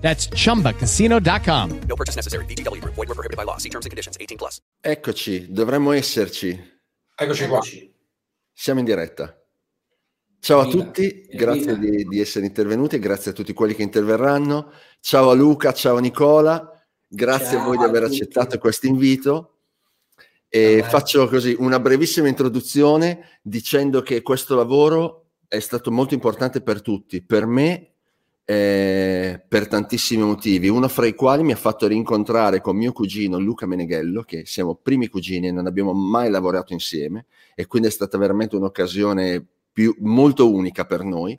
That's chumbacasino.com. No purchase necessary. VGW Group. Void were prohibited by law. See terms and conditions. 18 plus. Eccoci, dovremmo esserci. Eccoci qua. Siamo in diretta. Ciao a tutti, evviva. grazie di, di essere intervenuti grazie a tutti quelli che interverranno. Ciao a Luca, ciao a Nicola, grazie Ciao a voi di aver accettato questo invito. E faccio così una brevissima introduzione dicendo che questo lavoro è stato molto importante per tutti, per me eh, per tantissimi motivi, uno fra i quali mi ha fatto rincontrare con mio cugino Luca Meneghello, che siamo primi cugini e non abbiamo mai lavorato insieme, e quindi è stata veramente un'occasione più, molto unica per noi.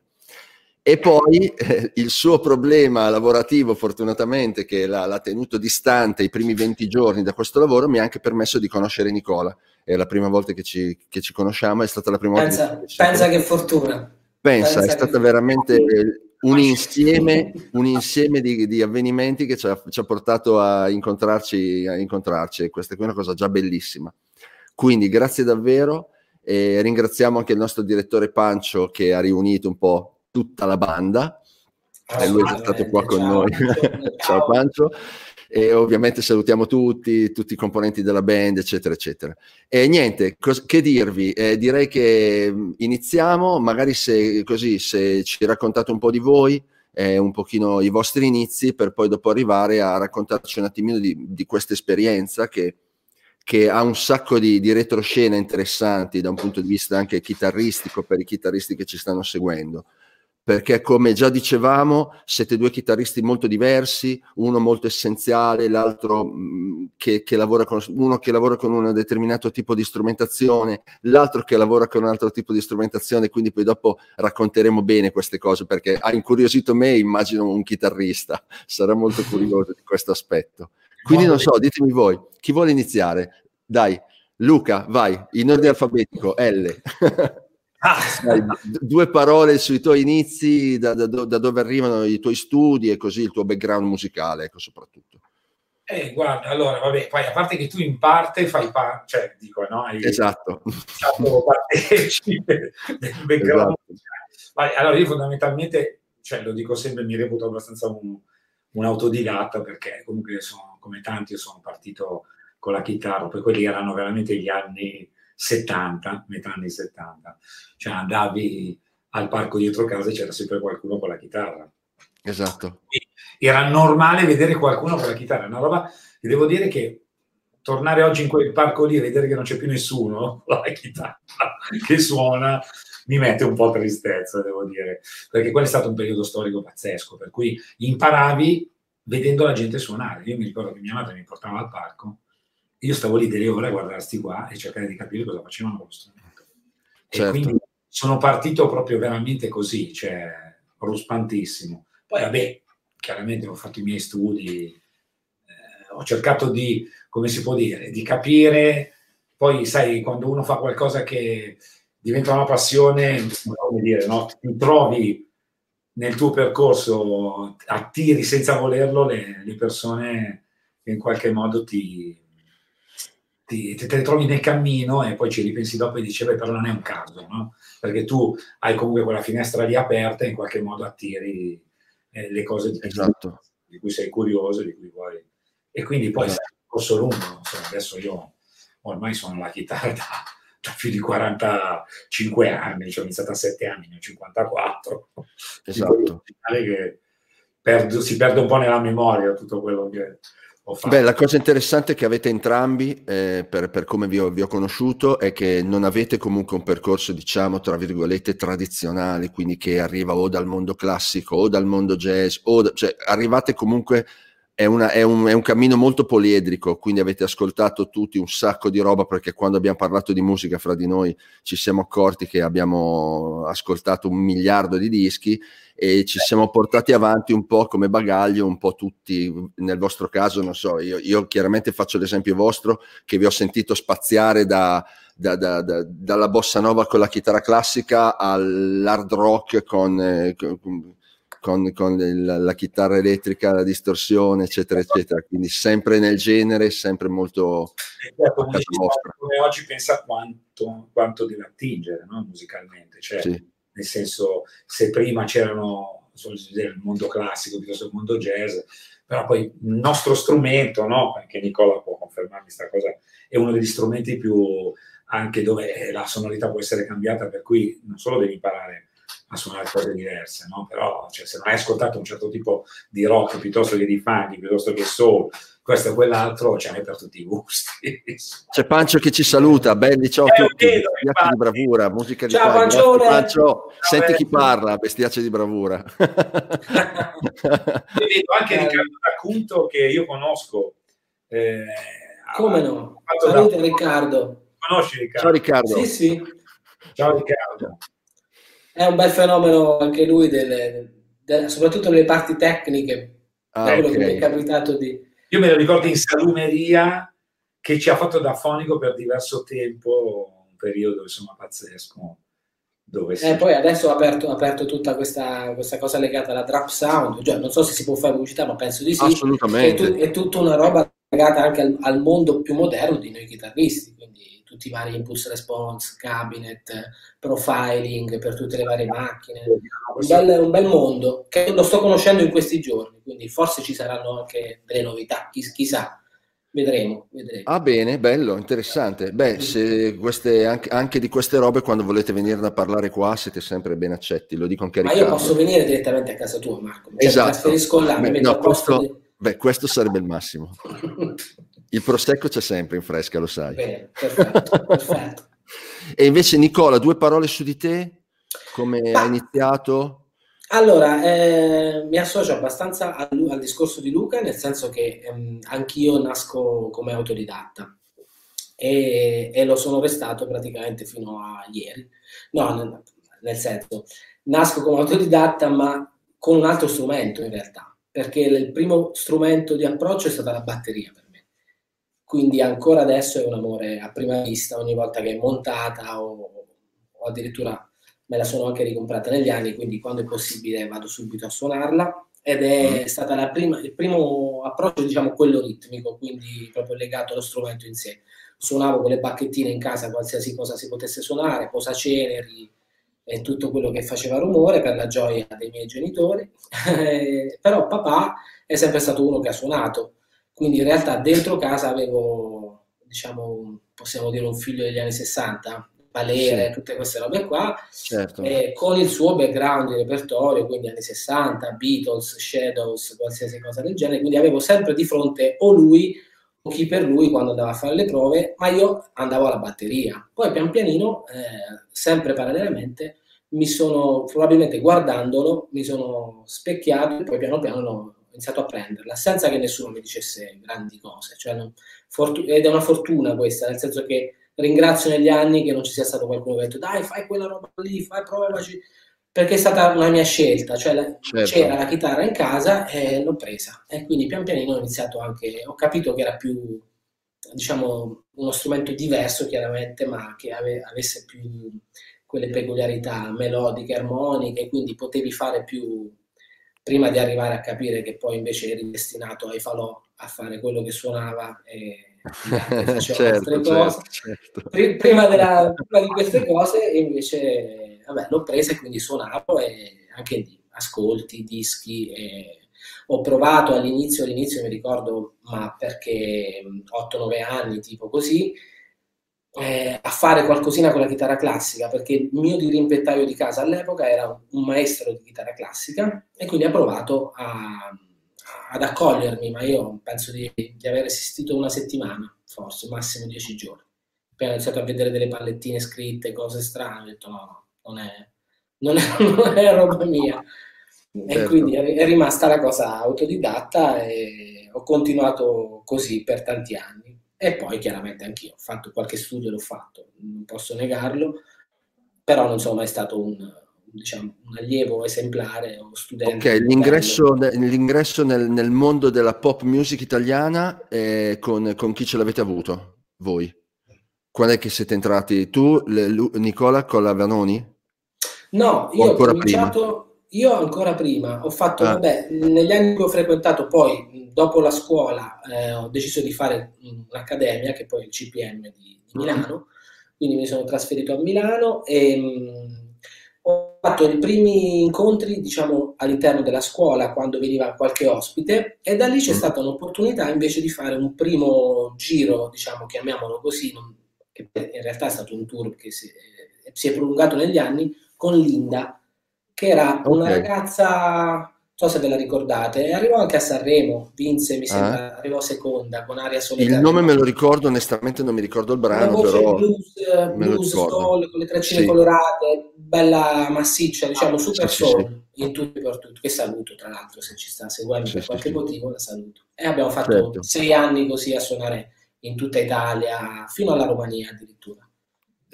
E poi eh, il suo problema lavorativo, fortunatamente, che l'ha, l'ha tenuto distante i primi 20 giorni da questo lavoro, mi ha anche permesso di conoscere Nicola. È la prima volta che ci, che ci conosciamo, è stata la prima Pensa, volta che pensa che fortuna. Pensa, pensa è stata veramente un insieme, un insieme di, di avvenimenti che ci ha, ci ha portato a incontrarci, a incontrarci. Questa qui è una cosa già bellissima. Quindi grazie davvero e ringraziamo anche il nostro direttore Pancio che ha riunito un po' tutta la banda e lui è stato qua con Ciao. noi. Ciao Pancio. E ovviamente salutiamo tutti, tutti i componenti della band, eccetera, eccetera. E niente, cos- che dirvi? Eh, direi che iniziamo, magari se così, se ci raccontate un po' di voi, eh, un pochino i vostri inizi, per poi dopo arrivare a raccontarci un attimino di, di questa esperienza che, che ha un sacco di, di retroscena interessanti da un punto di vista anche chitarristico per i chitarristi che ci stanno seguendo perché come già dicevamo siete due chitarristi molto diversi, uno molto essenziale, l'altro mh, che, che lavora con, uno che lavora con un determinato tipo di strumentazione, l'altro che lavora con un altro tipo di strumentazione, quindi poi dopo racconteremo bene queste cose perché ha incuriosito me, immagino un chitarrista, sarà molto curioso di questo aspetto. Quindi non so, ditemi voi, chi vuole iniziare? Dai, Luca, vai, in ordine alfabetico, L. Ah, Dai, due parole sui tuoi inizi, da, da da dove arrivano i tuoi studi e così il tuo background musicale, ecco, soprattutto. eh, guarda, allora, vabbè, poi a parte che tu in parte fai parte, cioè, dico, no, hai Esatto. stato partecipe del background. Esatto. Allora, io fondamentalmente, cioè, lo dico sempre, mi reputo abbastanza un, un autodidatta perché comunque sono, come tanti, io sono partito con la chitarra, poi quelli erano veramente gli anni 70, metà anni 70, cioè andavi al parco dietro casa e c'era sempre qualcuno con la chitarra. Esatto. era normale vedere qualcuno con la chitarra, una roba che devo dire che tornare oggi in quel parco lì e vedere che non c'è più nessuno con la chitarra che suona mi mette un po' tristezza, devo dire, perché quello è stato un periodo storico pazzesco, per cui imparavi vedendo la gente suonare. Io mi ricordo che mia madre mi portava al parco, io stavo lì delle ore a guardarsti qua e cercare di capire cosa facevano con lo strumento. E Certo. quindi sono partito proprio veramente così, cioè ruspantissimo. Poi vabbè, chiaramente ho fatto i miei studi, eh, ho cercato di, come si può dire, di capire, poi sai, quando uno fa qualcosa che diventa una passione, come dire, no? ti trovi nel tuo percorso, attiri senza volerlo le, le persone che in qualche modo ti, ti, te le trovi nel cammino e poi ci ripensi dopo e dici, beh, però non è un caso, no? Perché tu hai comunque quella finestra lì aperta e in qualche modo attiri eh, le cose di cui, Esatto. di cui sei curioso, di cui vuoi. E quindi poi Esatto. è un corso lungo, insomma, adesso io ormai sono la chitarra da, da più di 45 anni, cioè ho iniziato a 7 anni, ne ho 54. Esatto. Che perdo- si perde un po' nella memoria tutto quello che. Beh, la cosa interessante che avete entrambi, eh, per, per come vi ho, vi ho conosciuto, è che non avete comunque un percorso, diciamo, tra virgolette, tradizionale, quindi che arriva o dal mondo classico o dal mondo jazz, o da- cioè arrivate comunque è, una, è, un, è, un, cammino molto poliedrico, quindi avete ascoltato tutti un sacco di roba perché quando abbiamo parlato di musica fra di noi ci siamo accorti che abbiamo ascoltato un miliardo di dischi e ci siamo portati avanti un po' come bagaglio, un po' tutti, nel vostro caso, non so, io, io chiaramente faccio l'esempio vostro che vi ho sentito spaziare da, da, da, da, dalla bossa nova con la chitarra classica all'hard rock con, eh, con con, con il, la chitarra elettrica, la distorsione, eccetera, eccetera. Quindi sempre nel genere, sempre molto... Certo, come oggi pensa quanto, quanto deve attingere no? musicalmente, cioè, sì. nel senso se prima c'erano il mondo classico piuttosto che il mondo jazz, però poi il nostro strumento, no? anche Nicola può confermarmi questa cosa, è uno degli strumenti più anche dove la sonorità può essere cambiata, per cui non solo devi imparare a suonare cose diverse, no? Però cioè, se non hai ascoltato un certo tipo di rock piuttosto che di funk, piuttosto che soul, questo e quell'altro, ce n'è per tutti i gusti. C'è Pancio che ci saluta, belli ciao a eh, tutti, bestiace di bravura, musica di ciao! Pancio, ciao, senti chi parla, bestiace di bravura. vedo anche Riccardo Racconto che io conosco. Eh, Come no? Salute da... Riccardo. Conosci Riccardo? Ciao Riccardo. Sì, sì. Ciao Riccardo è un bel fenomeno anche lui, delle, delle, soprattutto nelle parti tecniche. Ah, quello okay. che mi è capitato di... Io me lo ricordo in salumeria che ci ha fatto da fonico per diverso tempo, un periodo insomma pazzesco. Dove si... eh, poi adesso ha aperto, aperto tutta questa, questa, cosa legata alla drop sound, cioè, non so se si può fare pubblicità, ma penso di sì. Assolutamente. È, tu, è tutta una roba legata anche al, al, mondo più moderno di noi chitarristi, quindi tutti i vari impulse response, cabinet, profiling per tutte le varie macchine. Un bel, un bel, mondo che lo sto conoscendo in questi giorni, quindi forse ci saranno anche delle novità, chi, chissà. Vedremo, vedremo. Ah bene, bello, interessante. Beh, se queste, anche, anche, di queste robe quando volete venire a parlare qua siete sempre ben accetti, lo dico anche a Riccardo. Ma io posso venire direttamente a casa tua, Marco. Cioè, esatto. trasferisco là, beh, no, questo, di... beh, questo sarebbe il massimo. Il prosecco c'è sempre in fresca, lo sai. Bene, perfetto, perfetto. e invece Nicola, due parole su di te? Come hai iniziato? Allora, eh, mi associo abbastanza al, al, discorso di Luca, nel senso che ehm, anch'io nasco come autodidatta e, e, lo sono restato praticamente fino a ieri. No, nel, nel senso, nasco come autodidatta ma con un altro strumento in realtà, perché il primo strumento di approccio è stata la batteria quindi ancora adesso è un amore a prima vista ogni volta che è montata o, o addirittura me la sono anche ricomprata negli anni, quindi quando è possibile vado subito a suonarla ed è mm. prima, il primo approccio, diciamo, quello ritmico, quindi proprio legato allo strumento in sé. Suonavo con le bacchettine in casa qualsiasi cosa si potesse suonare, posaceneri e tutto quello che faceva rumore per la gioia dei miei genitori, però papà è sempre stato uno che ha suonato quindi in realtà dentro casa avevo, diciamo, possiamo dire un figlio degli anni 60, Valere, sì. tutte queste robe qua, certo. con il suo background di repertorio, quindi anni 60, Beatles, Shadows, qualsiasi cosa del genere, quindi avevo sempre di fronte o lui o chi per lui quando andava a fare le prove, ma io andavo alla batteria. Poi pian pianino, eh, sempre parallelamente, mi sono, probabilmente guardandolo, mi sono specchiato e poi piano piano iniziato a prenderla senza che nessuno mi dicesse grandi cose. Cioè, non, fortu- ed è una fortuna questa, nel senso che ringrazio negli anni che non ci sia stato qualcuno che ha detto dai fai quella roba lì, fai provaci, perché è stata una mia scelta, cioè la, certo. c'era la chitarra in casa e l'ho presa e quindi pian pianino ho iniziato anche, ho capito che era più diciamo uno strumento diverso chiaramente ma che ave- avesse più quelle peculiarità melodiche, armoniche, quindi potevi fare più prima di arrivare a capire che poi invece eri destinato ai falò a fare quello che suonava e faceva certo, altre certo, cose. Certo. Prima, della, prima, di queste cose invece vabbè, l'ho presa e quindi suonavo e anche lì ascolti, dischi. E ho provato all'inizio, all'inizio mi ricordo, ma perché 8-9 anni, tipo così, eh, a fare qualcosina con la chitarra classica, perché il mio dirimpettaio di casa all'epoca era un maestro di chitarra classica e quindi ha provato a, ad accogliermi, ma io penso di, di, aver assistito una settimana, forse massimo dieci giorni. Poi ho iniziato a vedere delle pallettine scritte, cose strane, ho detto no, no, non è, non è, non è roba mia. E Certo. quindi è è rimasta la cosa autodidatta e ho continuato così per tanti anni. E poi chiaramente anch'io ho fatto qualche studio, l'ho fatto, non posso negarlo, però non sono mai stato un, diciamo, un allievo esemplare o studente. Ok, l'ingresso, l'ingresso nel, nel mondo della pop music italiana eh, con, con chi ce l'avete avuto? Voi? Quando è che siete entrati? Tu, le- Nicola, con la Vanoni? No, io ho cominciato, io ancora prima, ho fatto, Ah. vabbè, negli anni che ho frequentato, poi dopo la scuola eh, ho deciso di fare mh, un'accademia, che poi è il CPM di, di Milano, quindi mi sono trasferito a Milano e mh, ho fatto i primi incontri, diciamo, all'interno della scuola quando veniva qualche ospite e da lì c'è Mm. stata un'opportunità invece di fare un primo giro, diciamo, chiamiamolo così, non- che in realtà è stato un tour che si, si è prolungato negli anni, con Linda, che era una Ok. ragazza, non so se ve la ricordate, arrivò anche a Sanremo, vinse, mi Ah. sembra, arrivò seconda con Aria Il Solitaria. nome me lo ricordo, onestamente non mi ricordo il Una brano, voce però blues, eh, me lo blues soul, con le treccine Sì. colorate, bella massiccia, diciamo super Sì, sì, soul, in tutto e per tutto, che saluto tra l'altro se ci sta seguendo Sì, per sì, qualche sì. motivo, la saluto. E abbiamo fatto Certo. sei anni così a suonare in tutta Italia, fino alla Romania addirittura.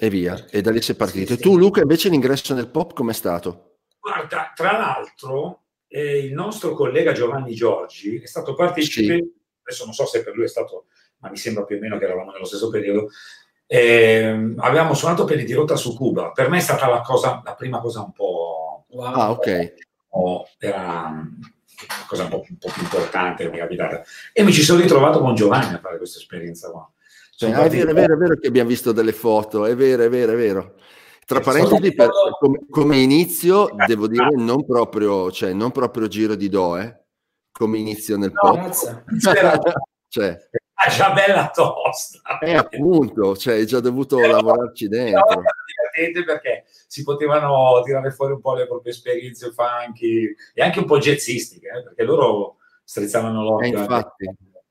e via, e da lì sei partito. Sì, E sì. tu, Luca, invece l'ingresso nel pop com'è stato? Guarda, tra l'altro, eh, il nostro collega Giovanni Giorgi è stato partecipe, adesso non so se per lui è stato, ma mi sembra più o meno che eravamo nello stesso periodo, ehm, avevamo suonato per di rotta su Cuba. Per me è stata la, cosa, la prima cosa un po'... Ah, ok. o- era una cosa un po', un po' più importante che mi è capitata. E mi ci sono ritrovato con Giovanni a fare questa esperienza qua. Sono Ah, è vero, è vero, è vero che abbiamo visto delle foto, è vero, è vero, è vero. Tra parentesi, per- come, come inizio, devo dire, non proprio, cioè, non proprio giro di do, eh, come inizio nel No, pop. Cioè, ah, già bella tosta. è appunto, cioè, hai già dovuto Però- lavorarci dentro. divertente perché si potevano tirare fuori un po' le proprie esperienze funky e anche un po' jazzistiche, eh, perché loro strizzavano Eh, l'occhio infatti. anche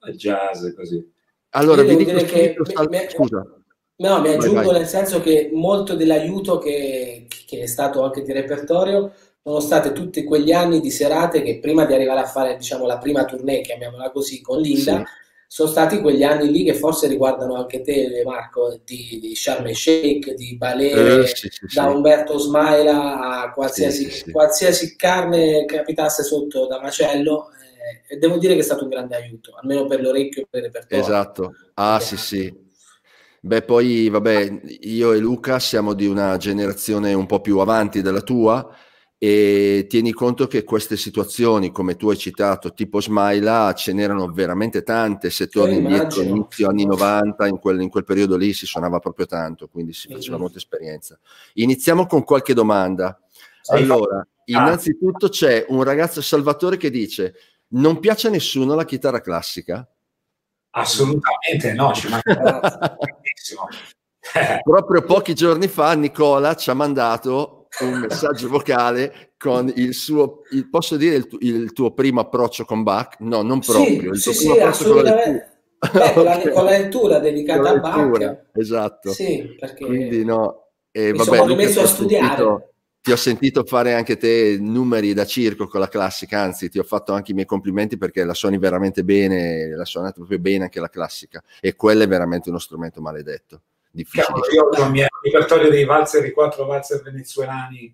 al jazz e così. Allora, Io vi dico che sal- mi- mi- scusa. No, mi Vai, aggiungo vai. nel senso che molto dell'aiuto che, che è stato anche di repertorio sono state tutti quegli anni di serate che prima di arrivare a fare, diciamo, la prima tournée, chiamiamola così, con Linda, Sì. sono stati quegli anni lì che forse riguardano anche te, Marco, di, di Sharm el Sheikh, di Ballet, Eh, sì, sì, da Umberto Smaila a qualsiasi, qualsiasi carne capitasse sotto da macello. eh, e devo dire che è stato un grande aiuto, almeno per l'orecchio e per il repertorio. Esatto. Ah, sì, sì. Beh, poi, vabbè, io e Luca siamo di una generazione un po' più avanti della tua e tieni conto che queste situazioni, come tu hai citato, tipo Smaila, ce n'erano veramente tante. Se torni indietro, inizio anni 90, in quel, in quel periodo lì si suonava proprio tanto, quindi si faceva molta esperienza. Iniziamo con qualche domanda. Allora, innanzitutto c'è un ragazzo Salvatore che dice: Non piace a nessuno la chitarra classica? Assolutamente no, ci manca. Eh, Proprio pochi giorni fa Nicola ci ha mandato un messaggio vocale con il suo, il- posso dire il, tu- il tuo primo approccio con Bach? No, non proprio. Sì, il sì, tuo sì, approccio con la assolutamente. Beh, con, la, con la lettura dedicata a la lettura, Bach. Esatto. Sì, perché Quindi no. E mi vabbè, sono Luca, rimesso a studiare. sentito- ti ho sentito fare anche te numeri da circo con la classica, anzi ti ho fatto anche i miei complimenti perché la suoni veramente bene, la suonate proprio bene anche la classica e quello è veramente uno strumento maledetto, difficile. cavolo, io ho il mio repertorio dei valzer, i quattro valzer venezuelani,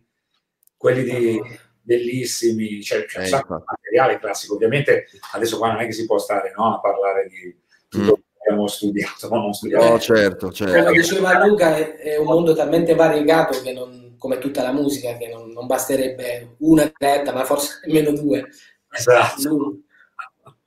quelli di, bellissimi, cioè c'è un Eh, sacco di materiale classico. Ovviamente adesso qua non è che si può stare no, a parlare di tutto Mm. che abbiamo studiato, ma non studiato. No, certo, come certo. diceva Luca, è, è un mondo talmente variegato che non, come tutta la musica, che non, non basterebbe una diretta, ma forse nemmeno due. Esatto.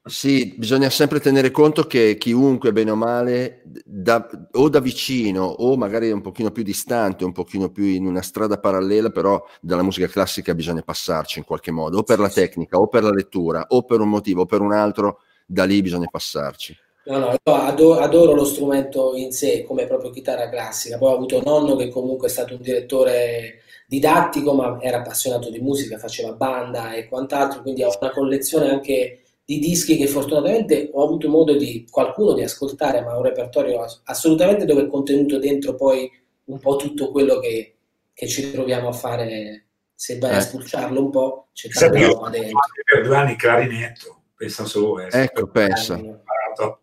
Sì, bisogna sempre tenere conto che chiunque, bene o male, da- o da vicino o magari un pochino più distante, un pochino più in una strada parallela, però dalla musica classica bisogna passarci in qualche modo, o per la tecnica, o per la lettura, o per un motivo o per un altro, da lì bisogna passarci. No, no, io ado- adoro lo strumento in sé come proprio chitarra classica. Poi ho avuto un nonno che comunque è stato un direttore didattico, ma era appassionato di musica, faceva banda e quant'altro, quindi ho una collezione anche di dischi che fortunatamente ho avuto modo di qualcuno di ascoltare, ma un repertorio ass- assolutamente dove è contenuto dentro poi un po' tutto quello che, che ci troviamo a fare se vai a Eh. spulciarlo un po', c'è tanta roba dentro. per due anni clarinetto, pensa solo questo. Ecco, pensa. Eh, Imparato.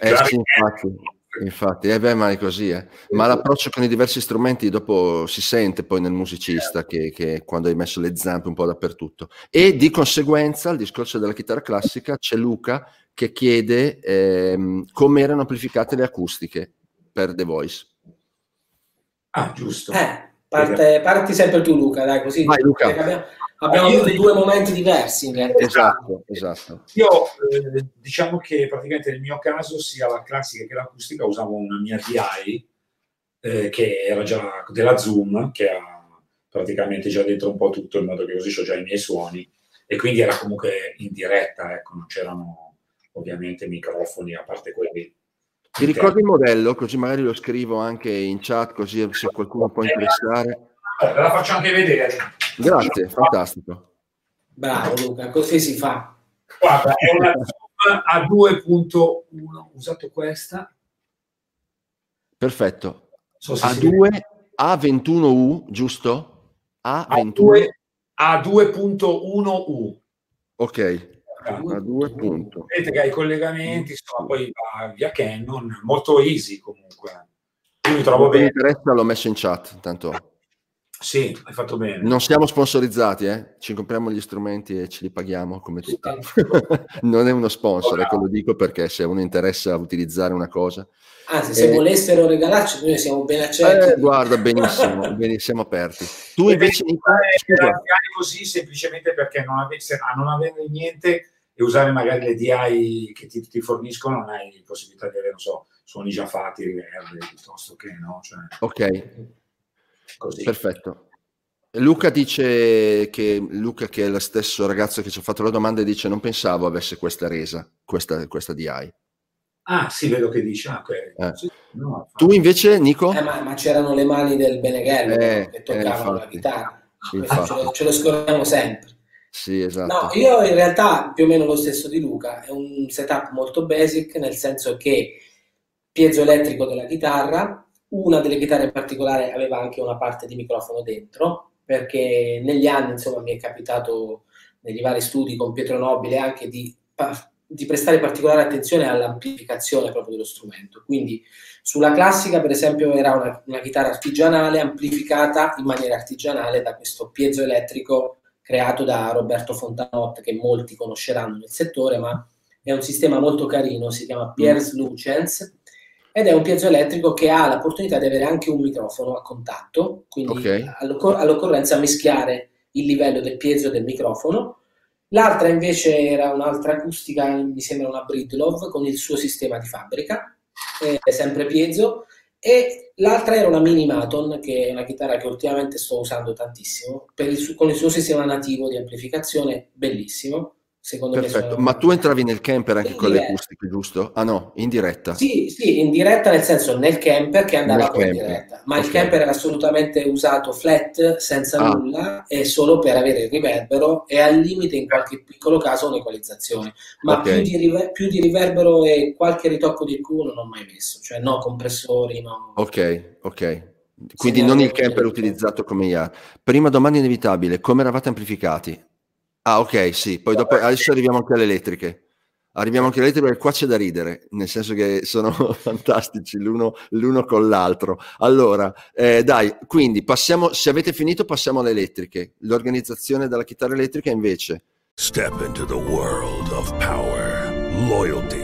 Eh sì, infatti, infatti, eh beh, ma è così, eh. Ma l'approccio con i diversi strumenti dopo si sente poi nel musicista che, che quando hai messo le zampe un po' dappertutto. E di conseguenza, al discorso della chitarra classica, c'è Luca che chiede ehm, come erano amplificate le acustiche per The Voice. Ah, giusto. Eh, parte- parti sempre tu Luca, dai, così. Vai, Luca. Abbiamo, abbiamo Io- avuto due momenti diversi in realtà. Esatto, esatto. Io eh, diciamo che praticamente nel mio caso sia la classica che l'acustica usavo una mia DI eh, che era già della Zoom che ha praticamente già dentro un po' tutto in modo che così ho già i miei suoni e quindi era comunque in diretta, ecco, non c'erano ovviamente microfoni a parte quelli. Ti ricordi il modello? Così magari lo scrivo anche in chat, così se qualcuno può interessare. Allora, ve la faccio anche vedere. Grazie, fantastico. Bravo Luca, così si fa. Guarda, è una Zoom a 2.1, ho usato questa. Perfetto. So se si A2, A21U, giusto? A A21, 2 a 2.1U. ok. A2 punto. Vedete che ha i collegamenti, insomma, poi va via Canon, molto easy comunque. Io mi trovo Se mi bene. interessa l'ho messo in chat, tanto Sì, hai fatto bene. non siamo sponsorizzati, eh? ci compriamo gli strumenti e ce li paghiamo come tutti. non è uno sponsor, ecco lo dico perché se uno interessa utilizzare una cosa. Anzi, se Eh. volessero regalarci, noi siamo ben accetti. Eh, guarda, benissimo, siamo aperti. Tu invece, scusa, Fare così semplicemente perché non ave- se- a non avere niente e usare magari le DI che ti, ti forniscono, non hai possibilità di avere, non so, suoni già fatti, piuttosto che no, cioè, ok, così. perfetto. Luca dice che Luca, che è lo stesso ragazzo che ci ha fatto la domanda, dice: Non pensavo avesse questa resa, questa, questa DI. Ah, sì, vedo che dici. Ah, ok. Eh. Sì, no, Tu invece, Nico? Eh, ma, ma c'erano le mani del Beneghello Eh, che toccavano eh, la infatti. chitarra. Infatti. Ce lo, ce lo scordiamo sempre. Sì, esatto. No, io in realtà più o meno lo stesso di Luca, è un setup molto basic, nel senso che piezoelettrico della chitarra, una delle chitarre in particolare aveva anche una parte di microfono dentro, perché negli anni insomma mi è capitato negli vari studi con Pietro Nobile anche di, di prestare particolare attenzione all'amplificazione proprio dello strumento. Quindi sulla classica, per esempio, era una, una chitarra artigianale amplificata in maniera artigianale da questo piezoelettrico creato da Roberto Fontanot, che molti conosceranno nel settore, ma è un sistema molto carino, si chiama Piers Lucens, ed è un piezoelettrico che ha l'opportunità di avere anche un microfono a contatto, quindi Ok. all'occor- all'occorrenza mischiare il livello del piezo e del microfono. L'altra invece era un'altra acustica, mi sembra una Bridlove, con il suo sistema di fabbrica, eh, sempre piezo, e l'altra era una Mini Maton, che è una chitarra che ultimamente sto usando tantissimo, il su- con il suo sistema nativo di amplificazione, bellissimo. Secondo me Perfetto. sono- Ma tu entravi nel camper anche In con le diretta. acustiche, giusto? Ah no, in diretta. Sì, sì, in diretta nel senso nel camper che andava in diretta, ma ok. il camper era assolutamente usato flat, senza Ah. nulla, e solo per avere il riverbero e al limite in qualche piccolo caso un'equalizzazione. Ma Ok. più, di river- più di riverbero e qualche ritocco di EQ non ho mai messo, cioè no compressori, no... Ok, ok. Quindi non no, il camper utilizzato come IAR. Prima domanda inevitabile, come eravate amplificati? Ah, ok, sì. Poi dopo, adesso arriviamo anche alle elettriche. Arriviamo anche alle elettriche perché qua c'è da ridere, nel senso che sono fantastici l'uno, l'uno con l'altro. Allora, eh, dai, quindi passiamo, se avete finito passiamo alle elettriche. L'organizzazione della chitarra elettrica invece. Step into the world of power, loyalty,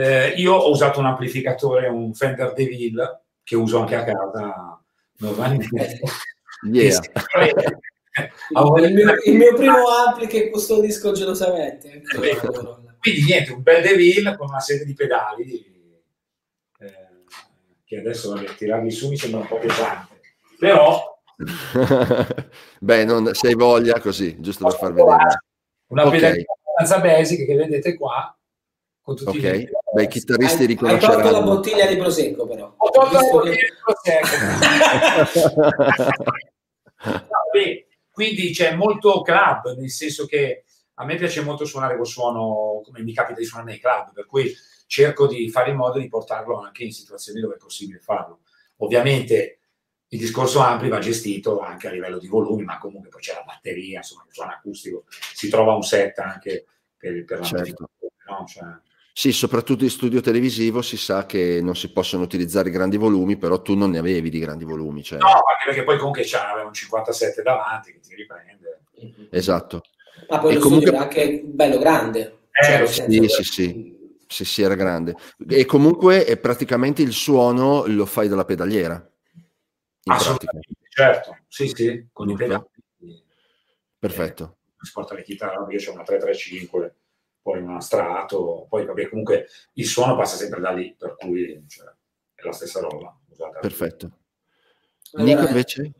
eh, io ho usato un amplificatore, un Fender DeVille, che uso anche a casa normalmente. yeah. il, mio, il mio primo ampli che custodisco gelosamente. Quindi niente, un bel DeVille con una serie di pedali, eh, che adesso vabbè, tirarli su mi sembra un po' pesante, però Beh, non, se hai voglia così, giusto per far vedere. una Ok. pedalina abbastanza basic che vedete qua, con tutti Ok, i beh, i chitarristi Hai, hai tolto la riconosceranno. bottiglia di prosecco, però. Ho tolto la Visto che- bottiglia di No, beh, quindi c'è molto club, nel senso che a me piace molto suonare col suono come mi capita di suonare nei club, per cui cerco di fare in modo di portarlo anche in situazioni dove è possibile farlo. Ovviamente il discorso ampli va gestito anche a livello di volumi, ma comunque poi c'è la batteria, insomma, il suono acustico, si trova un set anche per, per Certo. l'amplificatore, no? Cioè, Sì, soprattutto in studio televisivo si sa che non si possono utilizzare grandi volumi, però tu non ne avevi di grandi volumi. Cioè... no, anche perché poi comunque c'aveva un 57 davanti che ti riprende. Esatto. Ma poi E lo comunque- studio era anche bello grande. Eh, Cioè, sì, senso Sì, sì, sì. Sì, sì, era grande. E comunque è praticamente il suono lo fai dalla pedaliera. In pratica. Assolutamente, certo, sì, sì, con i pedali. Perfetto. si porta le chitarre, io c'ho una 335, poi una strato, poi vabbè, comunque il suono passa sempre da lì, per cui cioè, è la stessa roba. usata. Perfetto. Allora, Nico invece?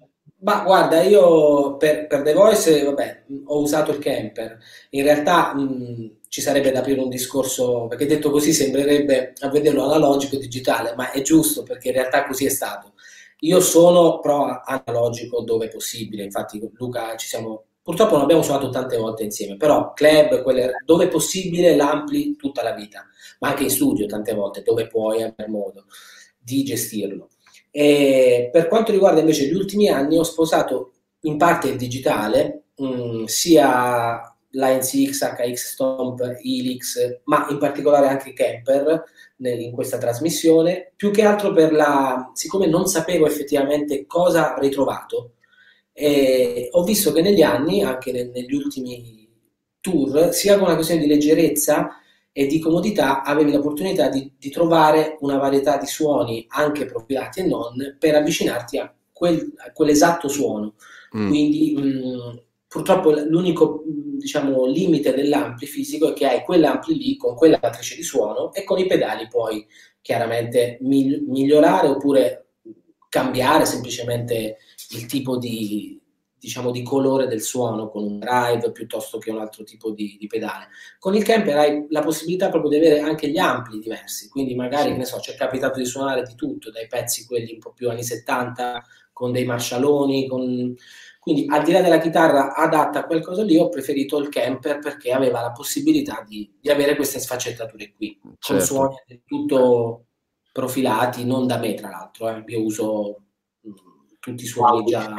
Ma guarda, io per, per The Voice, vabbè, ho usato il camper. In realtà mh, ci sarebbe da aprire un discorso, perché detto così sembrerebbe a vederlo analogico e digitale, ma è giusto perché in realtà così è stato. Io sono pro analogico dove possibile, infatti Luca ci siamo, purtroppo non abbiamo suonato tante volte insieme, però club, quelle, dove possibile l'ampli tutta la vita, ma anche in studio tante volte, dove puoi aver modo di gestirlo. E per quanto riguarda invece gli ultimi anni, ho sposato in parte il digitale, mh, sia l'ANCX, HX Stomp, Helix, ma in particolare anche Camper in questa trasmissione, più che altro per la, siccome non sapevo effettivamente cosa avrei trovato, e ho visto che negli anni, anche ne- negli ultimi tour, sia con una questione di leggerezza e di comodità, avevi l'opportunità di, di trovare una varietà di suoni, anche profilati e non, per avvicinarti a, quel- a quell'esatto suono. Mm. Quindi mh, purtroppo l- l'unico mh, diciamo, limite dell'ampli fisico è che hai quell'ampli lì con quella matrice di suono e con i pedali puoi chiaramente migli- migliorare oppure cambiare semplicemente il tipo di, diciamo, di colore del suono con un drive piuttosto che un altro tipo di, di pedale. Con il camper hai la possibilità proprio di avere anche gli ampli diversi, quindi magari, Sì. che ne so, ci è capitato di suonare di tutto, dai pezzi quelli un po' più anni 70, con dei marcialoni, con... quindi al di là della chitarra adatta a quel coso lì, ho preferito il camper perché aveva la possibilità di, di avere queste sfaccettature qui, con Certo. suoni del tutto profilati, non da me tra l'altro, eh. io uso mh, tutti i suoni già...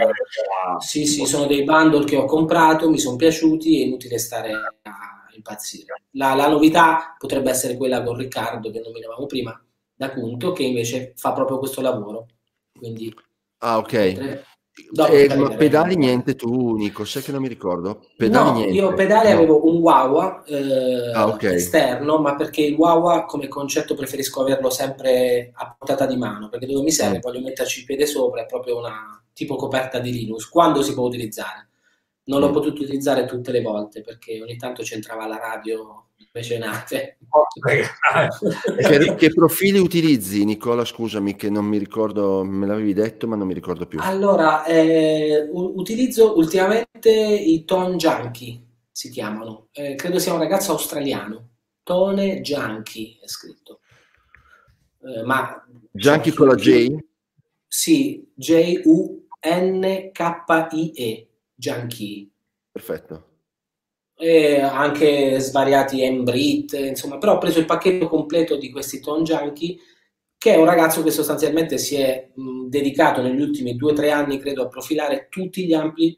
Sì, sì, sono dei bundle che ho comprato, mi sono piaciuti, è inutile stare a impazzire. La, la novità potrebbe essere quella con Riccardo che nominavamo prima, da Cunto, che invece fa proprio questo lavoro. Quindi, Ah, ok. tre- dopo Eh, ti ma pedali niente tu, Nico, sai che non mi ricordo. Pedali no, niente. io pedali No. avevo un Wawa eh, Ah, ok. esterno, ma perché il Wawa come concetto preferisco averlo sempre a portata di mano, perché dove mi serve Mm. voglio metterci il piede sopra, è proprio una tipo coperta di Linux, quando si può utilizzare. Non l'ho Mm. potuto utilizzare tutte le volte perché ogni tanto c'entrava la radio mecenate. Che, che profili utilizzi, Nicola? Scusami, che non mi ricordo, me l'avevi detto, ma non mi ricordo più. Allora, eh, utilizzo ultimamente i Tone Junkie, si chiamano. Eh, credo sia un ragazzo australiano. Tone Junkie è scritto. Eh, ma Junkie con la J? Sì, J-U-N-K-I-E, Junkie. Perfetto. e anche svariati Embrit, insomma, però ho preso il pacchetto completo di questi Tone Junkie, che è un ragazzo che sostanzialmente si è mh, dedicato negli ultimi due o tre anni, credo, a profilare tutti gli ampli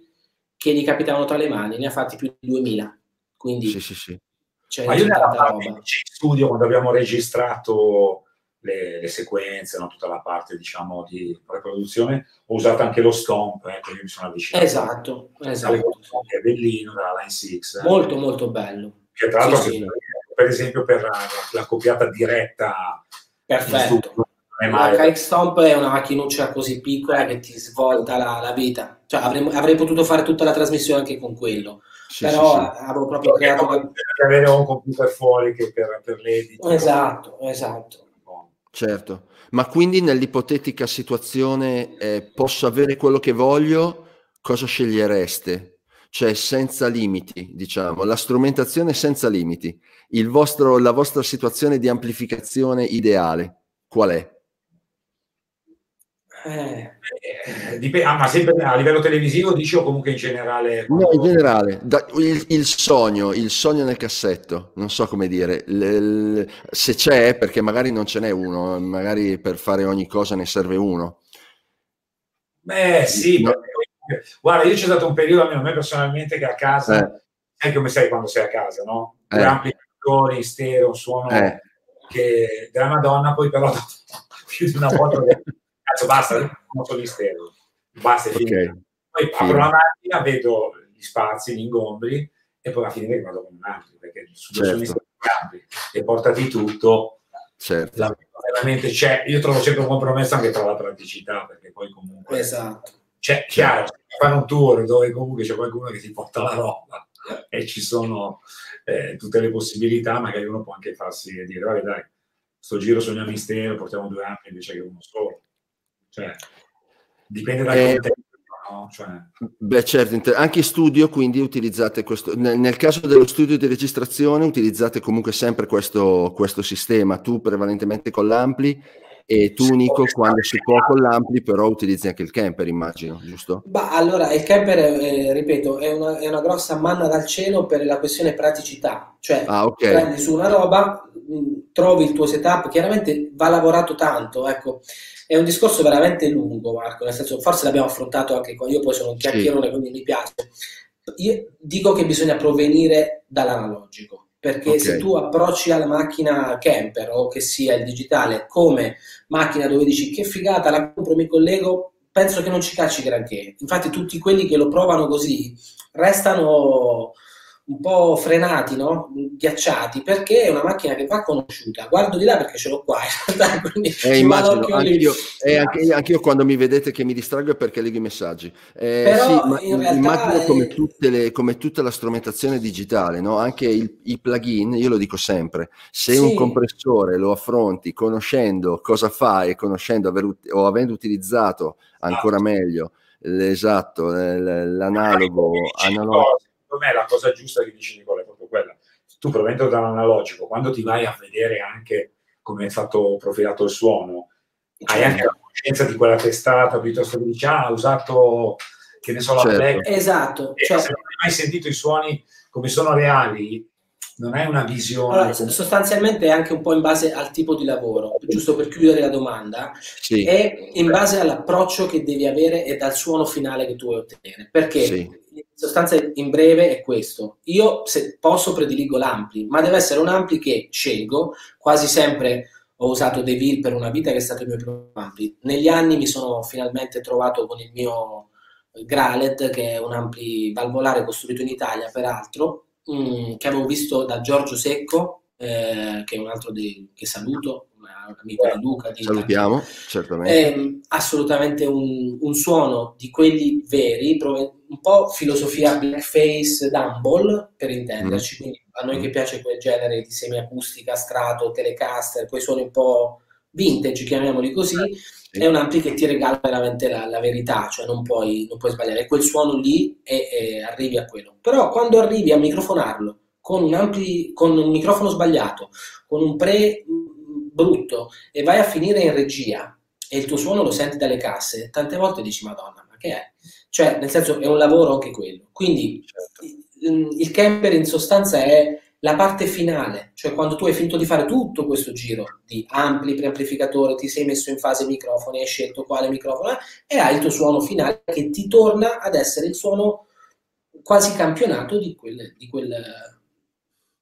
che gli capitavano tra le mani, ne ha fatti più di 2000. Quindi Sì, sì, sì. c'è, Ma io nella roba. in studio, quando abbiamo registrato le, le sequenze, no, tutta la parte diciamo di preproduzione, ho usato anche lo stomp, ecco, io mi sono avvicinato. Esatto, esatto. che è bellino dalla Line 6. eh, Molto, molto bello. che tra l'altro Sì, sì. per, esempio per la, la copiata diretta Perfetto. La. KX Stomp è una macchinuccia così piccola che ti svolta la, la vita. Cioè, avrei, avrei potuto fare tutta la trasmissione anche con quello, Sì, però sì, sì. avevo proprio Perché creato avere un computer fuori che per, per l'edit. Esatto, esatto. Certo, ma quindi nell'ipotetica situazione eh, posso avere quello che voglio, cosa scegliereste? Cioè senza limiti, diciamo, la strumentazione senza limiti. Vostro, la vostra situazione di amplificazione ideale, qual è? Eh, Eh, dip- ah, ma sempre a livello televisivo dici o comunque in generale? No, in generale, da- il, il sogno, il sogno nel cassetto, non so come dire, l- l- se c'è, perché magari non ce n'è uno, magari per fare ogni cosa ne serve uno. Beh, sì, No. perché- guarda, io c'è stato un periodo, almeno a me personalmente, che a casa, Eh. sai come sei quando sei a casa, no? Eh. amplificatori, stereo, suono Eh. che della Madonna, poi però più di una volta cazzo basta, non sono in stereo, basta, è Ok. finito. Poi Fine. apro la macchina, vedo gli spazi, gli ingombri e poi va a finire che vado con un ampli, perché due Certo. sono ampli e portati tutto, Certo. la, veramente c'è, io trovo sempre un compromesso anche tra la praticità, perché poi comunque esatto. c'è chiaro, se fare un tour dove comunque c'è qualcuno che ti porta la roba e ci sono eh, tutte le possibilità, magari uno può anche farsi dire, vabbè dai, sto giro sogna mistero, portiamo due ampli invece che uno solo. Cioè, dipende dal Eh, contesto, no? Cioè, Beh, certo, anche in studio, quindi utilizzate questo. Nel, nel caso dello studio di registrazione, utilizzate comunque sempre questo, questo sistema. Tu prevalentemente con l'ampli e tu, Nico, quando si può con l'ampli, però utilizzi anche il camper, immagino, giusto? Ma allora, il camper, eh, ripeto, è una, è una grossa manna dal cielo per la questione praticità. Cioè, Ah, ok. prendi su una roba, mh, trovi il tuo setup, chiaramente va lavorato tanto, ecco. È un discorso veramente lungo, Marco, nel senso, forse l'abbiamo affrontato anche qua, io poi sono un chiacchierone, quindi mi piace. Io dico che bisogna provenire dall'analogico, perché Ok. se tu approcci alla macchina camper o che sia il digitale come macchina dove dici che figata, la compro, mi collego, penso che non ci cacci granché. Infatti tutti quelli che lo provano così restano un po' frenati, no? ghiacciati, perché è una macchina che va conosciuta. Guardo di là perché ce l'ho qua, in realtà, quindi Eh, immagino, vado occhio lì. anch'io, eh, anche, anch'io quando mi vedete che mi distraggo è perché leggo i messaggi. Eh, Però, sì, ma immagino è- come, tutte le- come tutta la strumentazione digitale, no? anche il- i plugin, io lo dico sempre, se Sì. un compressore lo affronti conoscendo cosa fa e conoscendo aver o avendo utilizzato ancora meglio l'esatto, eh, l'analogo, analogo secondo me la cosa giusta che dici Nicola è proprio quella. Tu provenendo dall'analogico, quando ti vai a vedere anche come è stato profilato il suono, hai Certo. anche la coscienza di quella testata piuttosto che dici, ah, ha usato, che ne so, la Certo. black. Esatto, cioè, se non hai mai sentito i suoni come sono reali, non hai una visione. allora, sostanzialmente è anche un po' in base al tipo di lavoro, giusto per chiudere la domanda, sì, è in base all'approccio che devi avere e dal suono finale che tu vuoi ottenere. Perché Sì. In sostanza in breve è questo. Io se posso prediligo l'ampli, ma deve essere un ampli che scelgo, quasi sempre ho usato DeVille per una vita che è stato il mio primo ampli. Negli anni mi sono finalmente trovato con il mio Gralet, che è un ampli valvolare costruito in Italia, peraltro, mm, che avevo visto da Giorgio Secco, eh, che è un altro dei, che saluto, un amico di Luca. Di salutiamo, certamente. è assolutamente un, un suono di quelli veri, un po' filosofia blackface Dumble per intenderci, quindi a noi che piace quel genere di semiacustica, strato, telecaster, quei suoni un po' vintage, chiamiamoli così, Sì. è un ampli che ti regala veramente la, la verità, cioè non puoi, non puoi sbagliare, quel suono lì e, e arrivi a quello. Però quando arrivi a microfonarlo con un, ampli, con un microfono sbagliato, con un pre mh, brutto e vai a finire in regia e il tuo suono lo senti dalle casse, tante volte dici Madonna, ma che è? Cioè, nel senso, è un lavoro anche quello. Quindi Certo. mm, il camper in sostanza è la parte finale, cioè quando tu hai finito di fare tutto questo giro di ampli, preamplificatori, ti sei messo in fase microfoni, hai scelto quale microfono e hai il tuo suono finale che ti torna ad essere il suono quasi campionato di, quel, di, quel,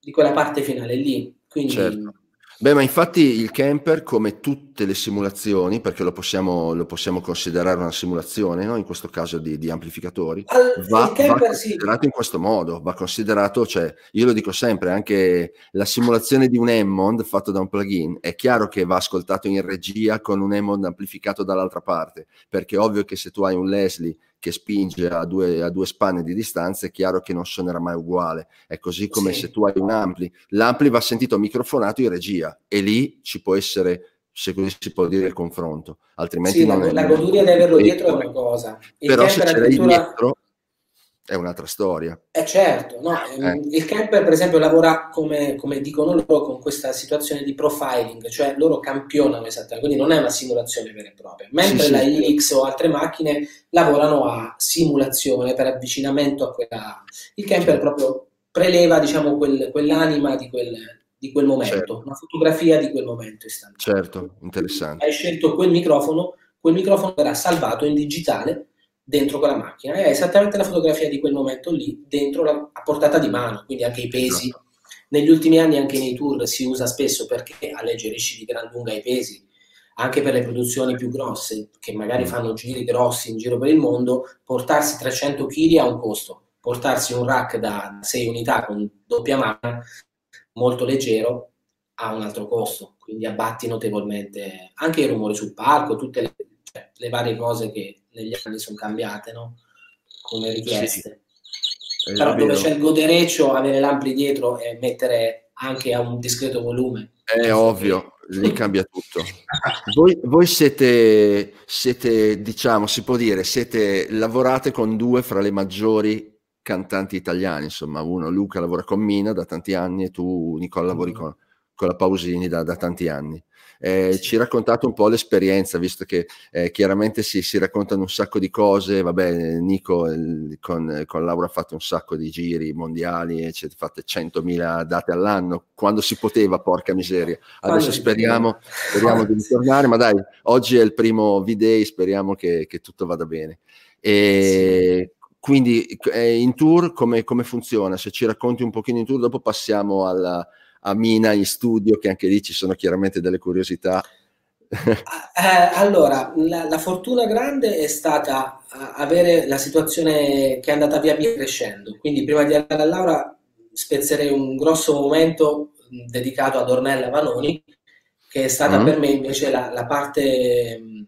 di quella parte finale lì. Quindi Certo. Beh, ma infatti il camper, come tutte le simulazioni, perché lo possiamo, lo possiamo considerare una simulazione, no? in questo caso di, di amplificatori, Al- va, camper va sì. considerato in questo modo, va considerato, cioè, io lo dico sempre, anche la simulazione di un Hammond fatto da un plugin, è chiaro che va ascoltato in regia con un Hammond amplificato dall'altra parte, perché è ovvio che se tu hai un Leslie che spinge a due, a due spanne di distanza, è chiaro che non suonerà mai uguale. È così come Sì. se tu hai un ampli. L'ampli va sentito microfonato in regia e lì ci può essere, se così si può dire, il confronto. Altrimenti Sì, la, non è... la goduria di averlo dietro è una cosa. Il Però se ce l'hai addirittura- dietro è un'altra storia. Eh certo, no, ehm, Eh. il camper per esempio lavora come, come dicono loro con questa situazione di profiling, cioè loro campionano esattamente, quindi non è una simulazione vera e propria, mentre Sì, la sì. IX o altre macchine lavorano a simulazione per avvicinamento a quella... Il camper proprio preleva diciamo quel- quell'anima di quel, di quel momento, Certo. una fotografia di quel momento istantaneo. Certo, interessante. Hai scelto quel microfono, quel microfono verrà salvato in digitale dentro quella macchina è esattamente la fotografia di quel momento lì dentro la, a portata di mano, quindi anche i pesi. Esatto. Negli ultimi anni anche nei tour si usa spesso perché alleggerisci di gran lunga i pesi, anche per le produzioni più grosse, che magari Mm. fanno giri grossi in giro per il mondo, portarsi 300 kg ha un costo, portarsi un rack da 6 unità con doppia macchina molto leggero ha un altro costo, quindi abbatti notevolmente anche i rumori sul palco, tutte le, cioè, le varie cose che negli anni sono cambiate, no? Come richieste. È Però dove c'è il godereccio, avere l'ampli dietro e mettere anche a un discreto volume. È ovvio, lì cambia tutto. Voi, voi siete, siete, diciamo, si può dire, siete, lavorate con due fra le maggiori cantanti italiani, insomma, uno, Luca lavora con Mina da tanti anni e tu, Nicola, lavori Mhm. con, con la Pausini da, da tanti anni. Eh. Ci raccontate un po' l'esperienza, visto che eh, chiaramente si, si raccontano un sacco di cose. Vabbè, Nico eh, con, con Laura ha fatto un sacco di giri mondiali, e ci fate 100.000 date all'anno, quando si poteva, porca miseria. Adesso speriamo, speriamo di ritornare, ma dai, oggi è il primo V-Day, speriamo che, che tutto vada bene. E quindi eh, in tour come, come funziona? Se ci racconti un pochino in tour, dopo passiamo alla, a Mina in studio, che anche lì ci sono chiaramente delle curiosità. Eh, allora, la, la fortuna grande è stata eh, avere la situazione che è andata via via crescendo. Quindi prima di andare a Laura spezzerei un grosso momento mh, dedicato ad Ornella Vanoni, che è stata Mm. per me invece la, la parte, mh,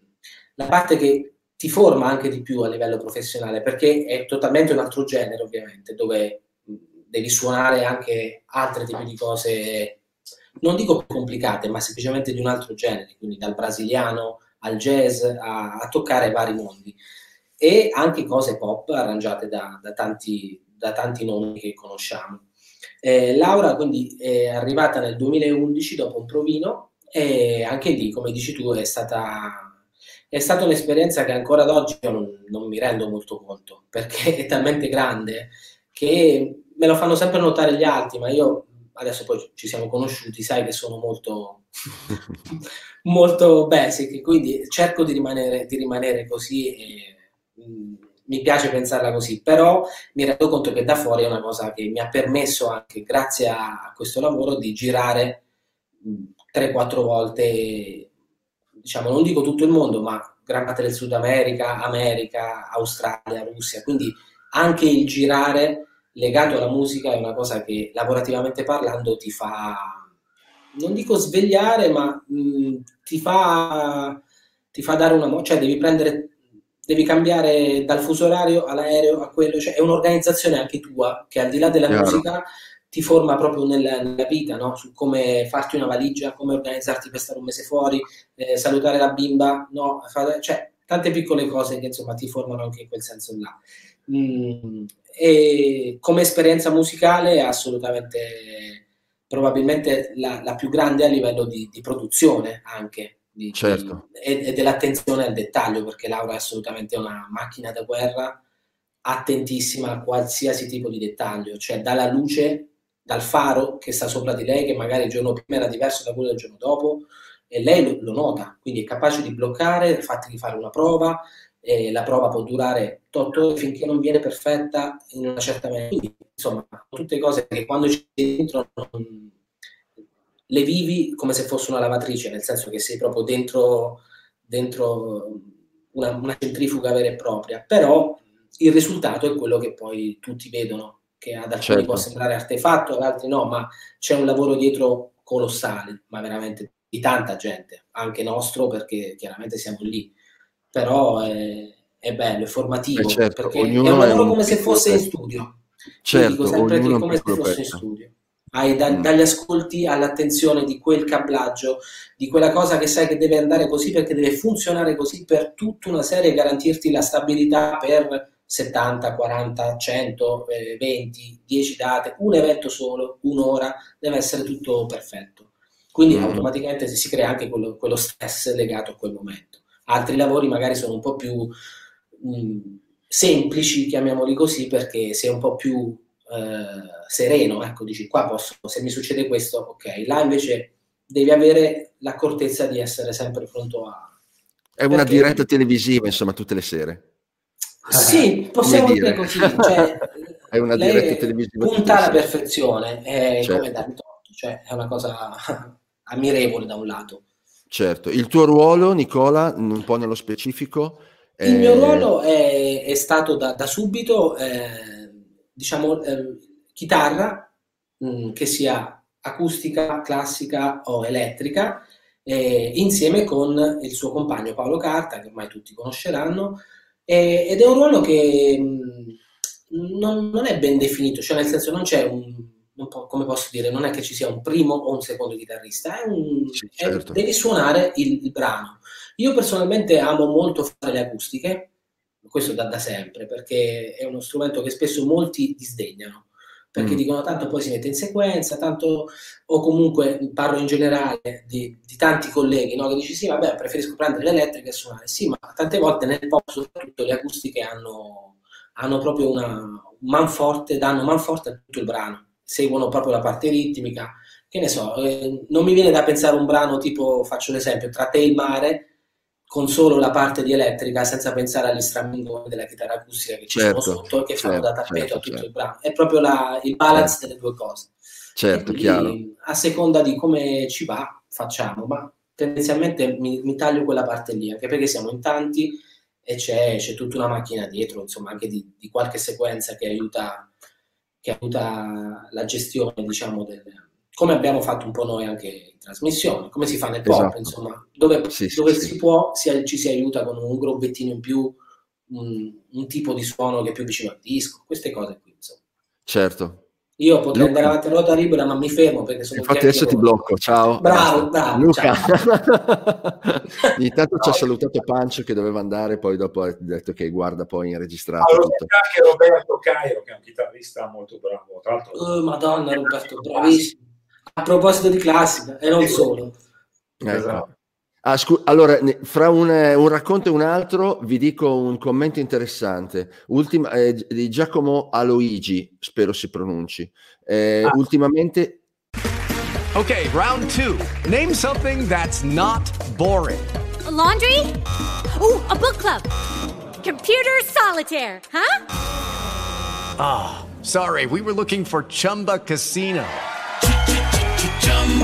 la parte che ti forma anche di più a livello professionale, perché è totalmente un altro genere, ovviamente, dove devi suonare anche altri tipi di cose non dico più complicate, ma semplicemente di un altro genere, quindi dal brasiliano al jazz a, a toccare vari mondi e anche cose pop arrangiate da, da tanti, da tanti nomi che conosciamo. Eh, Laura quindi è arrivata nel 2011 dopo un provino e anche lì, come dici tu, è stata, è stata un'esperienza che ancora ad oggi non, non mi rendo molto conto perché è talmente grande che me lo fanno sempre notare gli altri, ma io adesso poi ci siamo conosciuti, sai che sono molto, molto basic, quindi cerco di rimanere, di rimanere così e mh, mi piace pensarla così, però mi rendo conto che da fuori è una cosa che mi ha permesso anche, grazie a, questo lavoro, di girare mh, 3-4 volte, diciamo, non dico tutto il mondo, ma gran parte del Sud America, America, Australia, Russia, quindi anche il girare legato alla musica è una cosa che lavorativamente parlando ti fa, non dico svegliare, ma mh, ti fa, ti fa dare una, cioè devi prendere, devi cambiare dal fuso orario all'aereo a quello, cioè è un'organizzazione anche tua che al di là della Chiaro. musica ti forma proprio nella, nella vita, no? Su come farti una valigia, come organizzarti per stare un mese fuori, eh, salutare la bimba, no? Fare- cioè tante piccole cose che insomma ti formano anche in quel senso là. Mm, e come esperienza musicale è assolutamente probabilmente la, la più grande a livello di, di produzione anche di- Certo. di- e, e dell'attenzione al dettaglio perché Laura è assolutamente una macchina da guerra attentissima a qualsiasi tipo di dettaglio, cioè dalla luce, dal faro che sta sopra di lei, che magari il giorno prima era diverso da quello del giorno dopo, e lei lo, lo nota, quindi è capace di bloccare il fatto di fare una prova, e la prova può durare 8 ore finché non viene perfetta in una certa maniera. Quindi, insomma, tutte cose che quando ci dentro non, le vivi come se fosse una lavatrice, nel senso che sei proprio dentro, dentro una, una centrifuga vera e propria, però il risultato è quello che poi tutti vedono, che ad alcuni Certo. può sembrare artefatto, ad altri no, ma c'è un lavoro dietro colossale, ma veramente di tanta gente, anche nostro, perché chiaramente siamo lì, però è, è bello, è formativo, Eh, certo, perché è un lavoro come se fosse in studio. Io Certo, dico sempre che come se fosse in pezzo. studio. Hai da- Mm. dagli ascolti all'attenzione di quel cablaggio, di quella cosa che sai che deve andare così perché deve funzionare così per tutta una serie e garantirti la stabilità per 70, 40, 100, eh, 20, 10 date, un evento solo, un'ora, deve essere tutto perfetto. Quindi Mm. automaticamente si crea anche quello, quello stress legato a quel momento. Altri lavori magari sono un po' più mh, semplici, chiamiamoli così, perché sei un po' più eh, sereno, ecco, dici qua posso, se mi succede questo, ok, là invece devi avere l'accortezza di essere sempre pronto a... È una Perché- diretta televisiva, insomma, tutte le sere. Sì, possiamo dire così, cioè, È una diretta televisiva punta alla perfezione, è Certo. come dare torto, cioè è una cosa ammirevole da un lato. Certo. Il tuo ruolo, Nicola, un po' nello specifico? Il è- mio ruolo è, è stato da, da subito, eh, diciamo, eh, chitarra, mh, che sia acustica, classica o elettrica, eh, insieme con il suo compagno Paolo Carta, che ormai tutti conosceranno, ed è un ruolo che mh, non, non è ben definito, cioè nel senso non c'è un po', come posso dire, non è che ci sia un primo o un secondo chitarrista, è un, Sì, è- certo. devi suonare il, il brano. Io personalmente amo molto fare le acustiche, questo da, da sempre, perché è uno strumento che spesso molti disdegnano, perché Mm. dicono tanto poi si mette in sequenza, tanto, o comunque parlo in generale di, di tanti colleghi, no? che dici sì, vabbè, preferisco prendere l'elettrica e suonare, sì, ma tante volte nel pop soprattutto le acustiche hanno, hanno proprio una, un manforte, danno manforte a tutto il brano, seguono proprio la parte ritmica, che ne so, eh, non mi viene da pensare un brano tipo, faccio l'esempio, tra te e il mare, con solo la parte di elettrica, senza pensare agli stramingoni della chitarra acustica che ci Certo, sono sotto e che fanno certo, da tappeto certo, a tutto certo. il brano. È proprio la- il balance delle due cose. Certo, quindi, chiaro. A seconda di come ci va, facciamo, ma tendenzialmente mi, mi taglio quella parte lì, anche perché siamo in tanti e c'è, c'è tutta una macchina dietro, insomma, anche di, di qualche sequenza che aiuta, che aiuta la gestione, diciamo, del, come abbiamo fatto un po' noi anche in trasmissione, come si fa nel pop, Esatto. insomma, dove, Sì, sì, dove sì. si può si- ci si aiuta con un grobettino in più, un, un tipo di suono che è più vicino al disco, queste cose qui, insomma. Certo. Io potrei Luca. andare avanti a ruota libera, ma mi fermo perché sono Infatti adesso ti blocco, ciao. Bravo, bravo, Luca. Intanto ci ha No. salutato Pancio che doveva andare, poi dopo ha detto che guarda poi in registrato Allora, tutto. anche Roberto Cairo, che è un chitarrista molto bravo. Tra l'altro, Oh, Madonna, Roberto, bravissimo. A proposito di classica, e non solo. Ecco. Esatto. Ah, scu- allora, ne- fra un, eh, un racconto e un altro vi dico un commento interessante. Ultima- eh, di Giacomo Aloigi, spero si pronunci. Eh, Ah. Ultimamente Okay, round two. Name something that's not boring. A laundry? Ooh, a book club. Computer solitaire, huh? Ah, sorry, we were looking for Chumba Casino.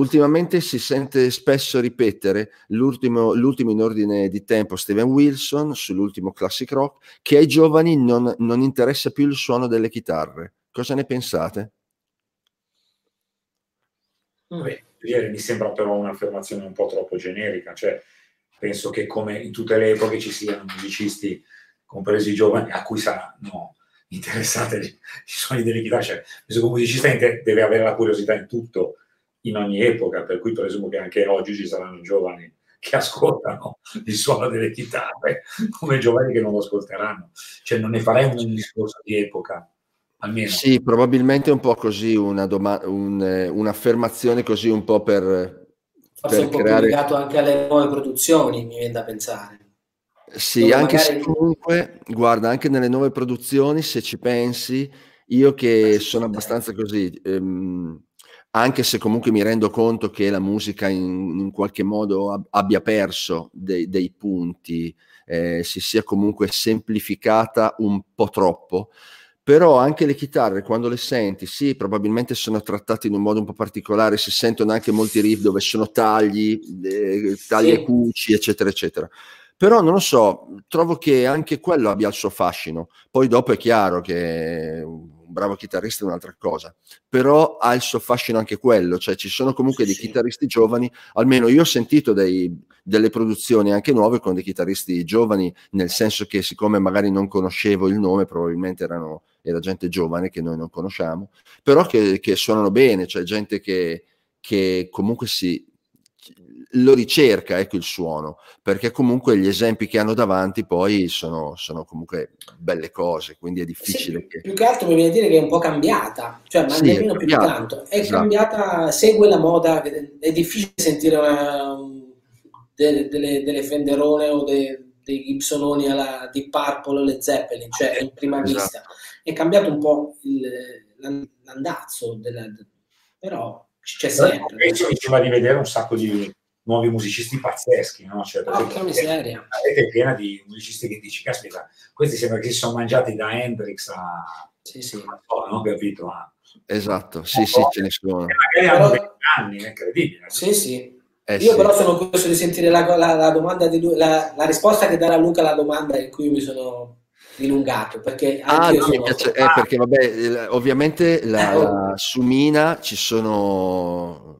Ultimamente si sente spesso ripetere l'ultimo, l'ultimo in ordine di tempo Steven Wilson sull'ultimo classic rock che ai giovani non, non interessa più il suono delle chitarre. Cosa ne pensate? Vabbè, mi sembra però un'affermazione un po' troppo generica, cioè penso che come in tutte le epoche ci siano musicisti, compresi i giovani, a cui saranno interessate i suoni delle chitarre, cioè, penso che un musicista deve avere la curiosità in tutto, in ogni epoca, per cui presumo che anche oggi ci saranno giovani che ascoltano il suono delle chitarre, come giovani che non lo ascolteranno. Cioè non ne farei un discorso di epoca, almeno. Sì, probabilmente un po' così, una doma- un, un'affermazione così un po' per... Forse per un po' creare... collegato anche alle nuove produzioni, mi viene da pensare. Sì, Dove anche magari- se comunque, guarda, anche nelle nuove produzioni, se ci pensi, io che sono abbastanza così, ehm, anche se comunque mi rendo conto che la musica in, in qualche modo ab- abbia perso dei, dei punti, eh, si sia comunque semplificata un po' troppo, però anche le chitarre quando le senti, sì, probabilmente sono trattate in un modo un po' particolare, si sentono anche molti riff dove sono tagli, eh, tagli Sì. acuti, eccetera, eccetera. Però non lo so, trovo che anche quello abbia il suo fascino. Poi dopo è chiaro che un bravo chitarrista è un'altra cosa, però ha il suo fascino anche quello, cioè ci sono comunque Sì, dei sì. chitarristi giovani, almeno io ho sentito dei- delle produzioni anche nuove con dei chitarristi giovani, nel senso che siccome magari non conoscevo il nome, probabilmente erano, era gente giovane che noi non conosciamo, però che, che suonano bene, cioè gente che, che comunque si lo ricerca, ecco il suono, perché comunque gli esempi che hanno davanti poi sono, sono comunque belle cose, quindi è difficile Sì, che... più che altro mi viene a dire che è un po' cambiata, cioè, ma Sì, è nemmeno più di cambiata, tanto. È esatto. cambiata, segue la moda, è difficile sentire una, delle, delle, delle Fenderone o dei, dei Gibsononi alla Deep Purple o le Zeppelin, cioè in prima Esatto. vista. È cambiato un po' il- l'andazzo, della, però c'è sempre. Penso mi sembra di vedere un sacco di nuovi musicisti pazzeschi, no? Cioè, Porca esempio, miseria. la rete è piena di musicisti che dici, caspita, questi sembra che si sono mangiati da Hendrix a... Sì, sì. non so, no? Capito? A... Esatto, sì, sì, ce ne sono. magari hanno Però- 20 anni, è incredibile. Sì, sì. Eh Io sì. però sono curioso di sentire la, la- la domanda di lui, la, la risposta che darà Luca alla domanda in cui mi sono dilungato, perché Ah, anche io no, mi sono... piace, eh, perché vabbè, ovviamente la, Eh, oh. la- su Mina ci sono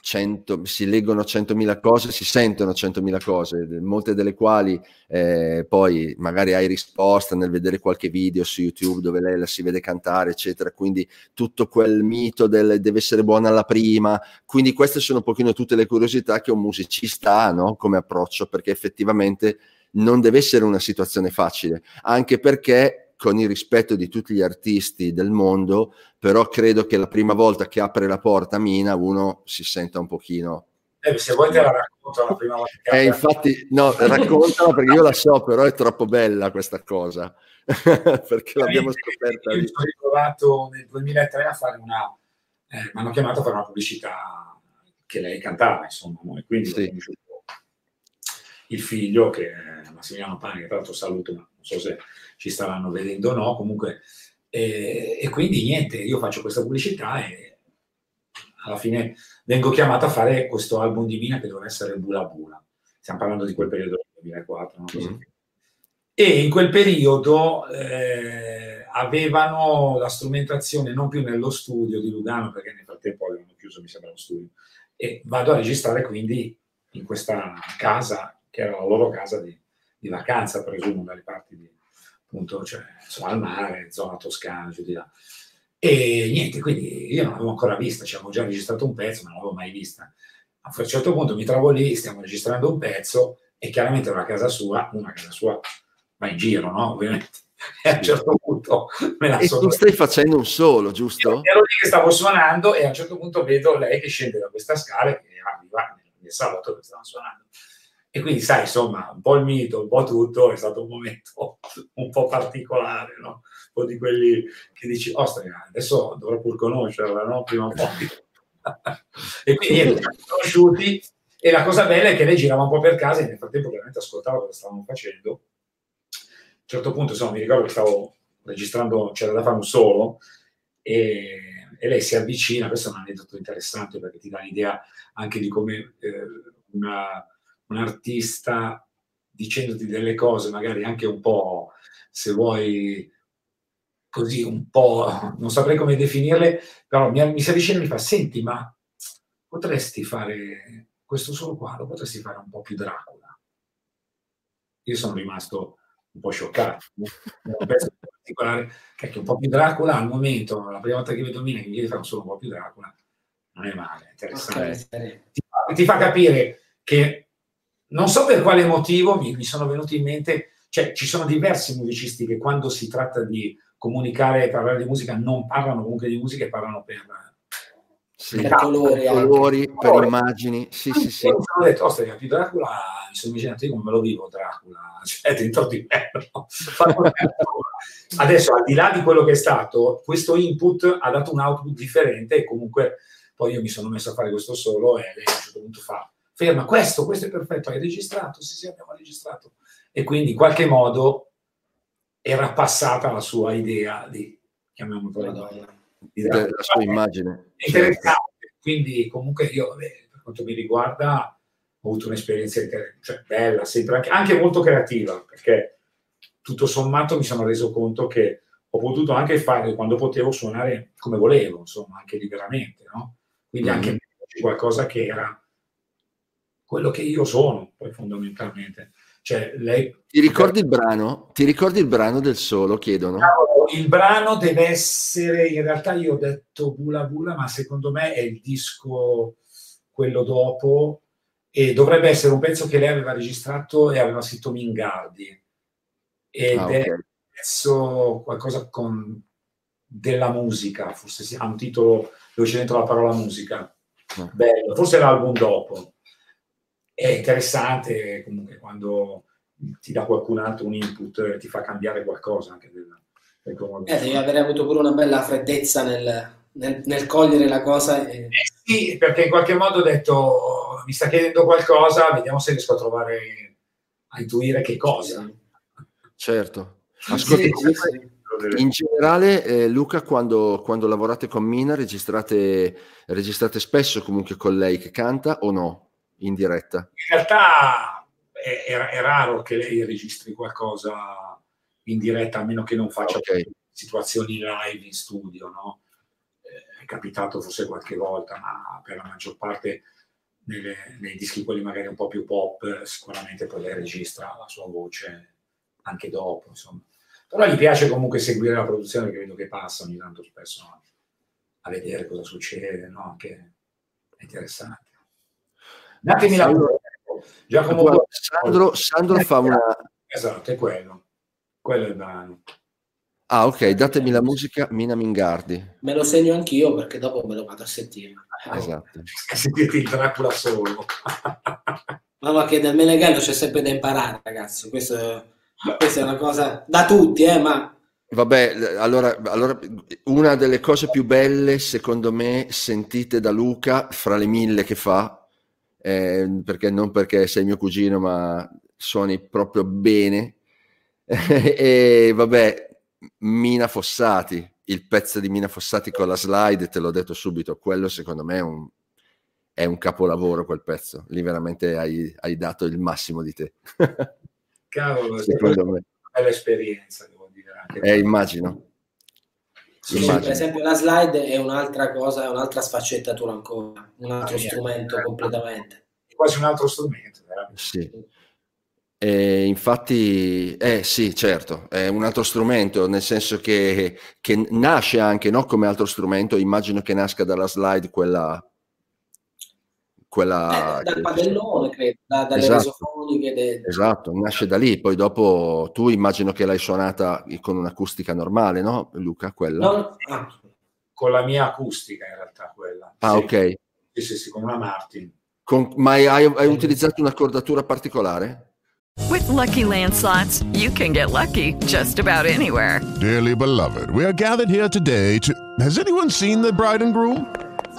100, si leggono 100.000 cose, si sentono 100.000 cose, molte delle quali eh, poi magari hai risposta nel vedere qualche video su YouTube dove lei la si vede cantare, eccetera, quindi tutto quel mito del deve essere buona alla prima, quindi queste sono un pochino tutte le curiosità che un musicista ha, no? Come approccio, perché effettivamente non deve essere una situazione facile, anche perché con il rispetto di tutti gli artisti del mondo, però credo che la prima volta che apre la porta Mina uno si senta un pochino... Eh, se vuoi te la racconto la prima volta che Eh, infatti, no, raccontala perché io la so, però è troppo bella questa cosa, perché l'abbiamo scoperta Io sono ritrovato nel 2003 a fare una... eh, mi hanno chiamato a fare una pubblicità che lei cantava, insomma, no? e quindi Sì. il figlio che è Massimiliano Pani, che tra l'altro saluto, ma non so se ci staranno vedendo o no, comunque, e, e quindi niente, io faccio questa pubblicità e alla fine vengo chiamato a fare questo album di Mina che doveva essere Bula Bula. Stiamo parlando di quel periodo del 2004, no? Così. Mhm. E in quel periodo eh, avevano la strumentazione non più nello studio di Lugano, perché nel frattempo avevano chiuso, mi sembra, lo studio, e vado a registrare quindi in questa casa, che era la loro casa di, di vacanza, presumo, dalle parti di, appunto, cioè, insomma, al mare, zona toscana, giù di là. E niente, quindi io non l'avevo ancora vista, ci avevo già registrato un pezzo, ma non l'avevo mai vista. A un certo punto mi trovo lì, stiamo registrando un pezzo e chiaramente una casa sua, una casa sua va in giro, no? Ovviamente. E a un certo punto me la E sono... tu stai facendo un solo, giusto? Io ero lì che stavo suonando e a un certo punto vedo lei che scende da questa scala e arriva nel, nel salotto che stava suonando. E quindi, sai, insomma, un po' il mito, un po' tutto, è stato un momento un po' particolare, no? Un po' di quelli che dici, ostria, adesso dovrò pur conoscerla, no? Prima o poi. e quindi niente, conosciuti e la cosa bella è che lei girava un po' per casa e nel frattempo chiaramente ascoltava cosa stavamo facendo. A un certo punto, insomma, mi ricordo che stavo registrando, c'era da fare un solo e, e lei si avvicina, questo è un aneddoto interessante perché ti dà l'idea anche di come eh, una- un artista dicendoti delle cose, magari anche un po', se vuoi, così un po', non saprei come definirle, però mi, mi si avvicina e mi fa, senti, ma potresti fare questo solo qua, lo potresti fare un po' più Dracula. Io sono rimasto un po' scioccato. un pezzo particolare, che un po' più Dracula al momento, la prima volta che vedo Mina che mi chiede fare solo un po' più Dracula, non è male, interessante. Ti fa, ti fa capire che non so per quale motivo mi, mi sono venuti in mente, cioè ci sono diversi musicisti che quando si tratta di comunicare e parlare di musica non parlano comunque di musica e parlano per, Sì. Per colori colori, per immagini. Sì, sì, sì. Mi sono detto, ostia, più Dracula, mi sono immaginato io come me lo vivo Dracula, cioè dentro di me. Adesso, al di là di quello che è stato, questo input ha dato un output differente e comunque poi io mi sono messo a fare questo solo e lei a un certo punto fa, ferma, questo, questo è perfetto, hai registrato? Sì, sì, abbiamo registrato. E quindi in qualche modo era passata la sua idea di, chiamiamolo Madonna. di La sua immagine. certo. interessante. Quindi, comunque, io, vabbè, per quanto mi riguarda, ho avuto un'esperienza inter- cioè, bella, sempre anche, anche molto creativa, perché tutto sommato mi sono reso conto che ho potuto anche fare quando potevo suonare come volevo, insomma, anche liberamente, no? Quindi Mhm. anche metterci qualcosa che era quello che io sono, poi fondamentalmente. Cioè, lei Ti ricordi il brano? Ti ricordi il brano del solo? Chiedono. Il brano deve essere, in realtà io ho detto Bula Bula, ma secondo me è il disco quello dopo e dovrebbe essere un pezzo che lei aveva registrato e aveva scritto Mingardi ed Ah, è ok. un pezzo qualcosa con della musica, forse sì, ha un titolo dove c'è dentro la parola musica. Ah. Bello, forse l'album dopo. È interessante comunque quando ti dà qualcun altro un input e ti fa cambiare qualcosa anche del, del Eh, devi fare. aver avuto pure una bella freddezza nel, nel- nel cogliere la cosa. E... Eh sì, perché in qualche modo ho detto "Oh, mi sta chiedendo qualcosa, vediamo se riesco a trovare a intuire che cosa. Certo. Ascolti, Sì, sì, sì. in generale, eh, Luca, quando, quando lavorate con Mina, registrate, registrate spesso comunque con lei che canta o no? In diretta? In realtà è, è- è raro che lei registri qualcosa in diretta, a meno che non faccia Ok. situazioni live in studio, no? Eh, È capitato forse qualche volta, ma per la maggior parte nelle- nei dischi quelli magari un po' più pop, sicuramente poi lei registra la sua voce anche dopo, insomma. Però gli piace comunque seguire la produzione, che vedo che passa ogni tanto spesso a vedere cosa succede, no? Che è interessante. Datemi la Giacomo Guarda, Sandro, Sandro fa una... Esatto, è quello. Quello è il brano. Ah, ok, datemi la musica Mina Mingardi. Me lo segno anch'io perché dopo me lo vado a sentire. Esatto. Sentite il Dracula solo. Ma ma che del Meneghelo c'è sempre da imparare, ragazzi. Questo, questa è una cosa da tutti, eh, ma Vabbè, allora, allora, una delle cose più belle, secondo me, sentite da Luca, fra le mille che fa, eh, perché non perché sei mio cugino, ma suoni proprio bene. e vabbè, Mina Fossati, il pezzo di Mina Fossati con la slide, te l'ho detto subito, quello secondo me è un, è un capolavoro quel pezzo. Lì veramente hai, hai dato il massimo di te. Cavolo, secondo me. bella esperienza, devo dire. Anche Eh, immagino. Sì, Immagino. per esempio la slide è un'altra cosa, è un'altra sfaccettatura ancora, un altro Ah, strumento completamente. È quasi un altro strumento, veramente. Sì. E infatti, eh sì, certo, è un altro strumento, nel senso che, che nasce anche no, come altro strumento, immagino che nasca dalla slide quella... quella Eh, dal padellone, credo, da- dalle Esatto. resofoniche. de- Esatto, nasce da lì, poi dopo tu immagino che l'hai suonata con un'acustica normale, no Luca? Quella? No, Con la mia acustica, in realtà, quella. Ah, Sì. ok. Sì, sì, sì, con una Martin. Con- ma hai, hai- utilizzato un'accordatura particolare? With Lucky Land slots, you can get lucky just about anywhere. Dearly beloved, we are gathered here today to. Has anyone seen the bride and groom?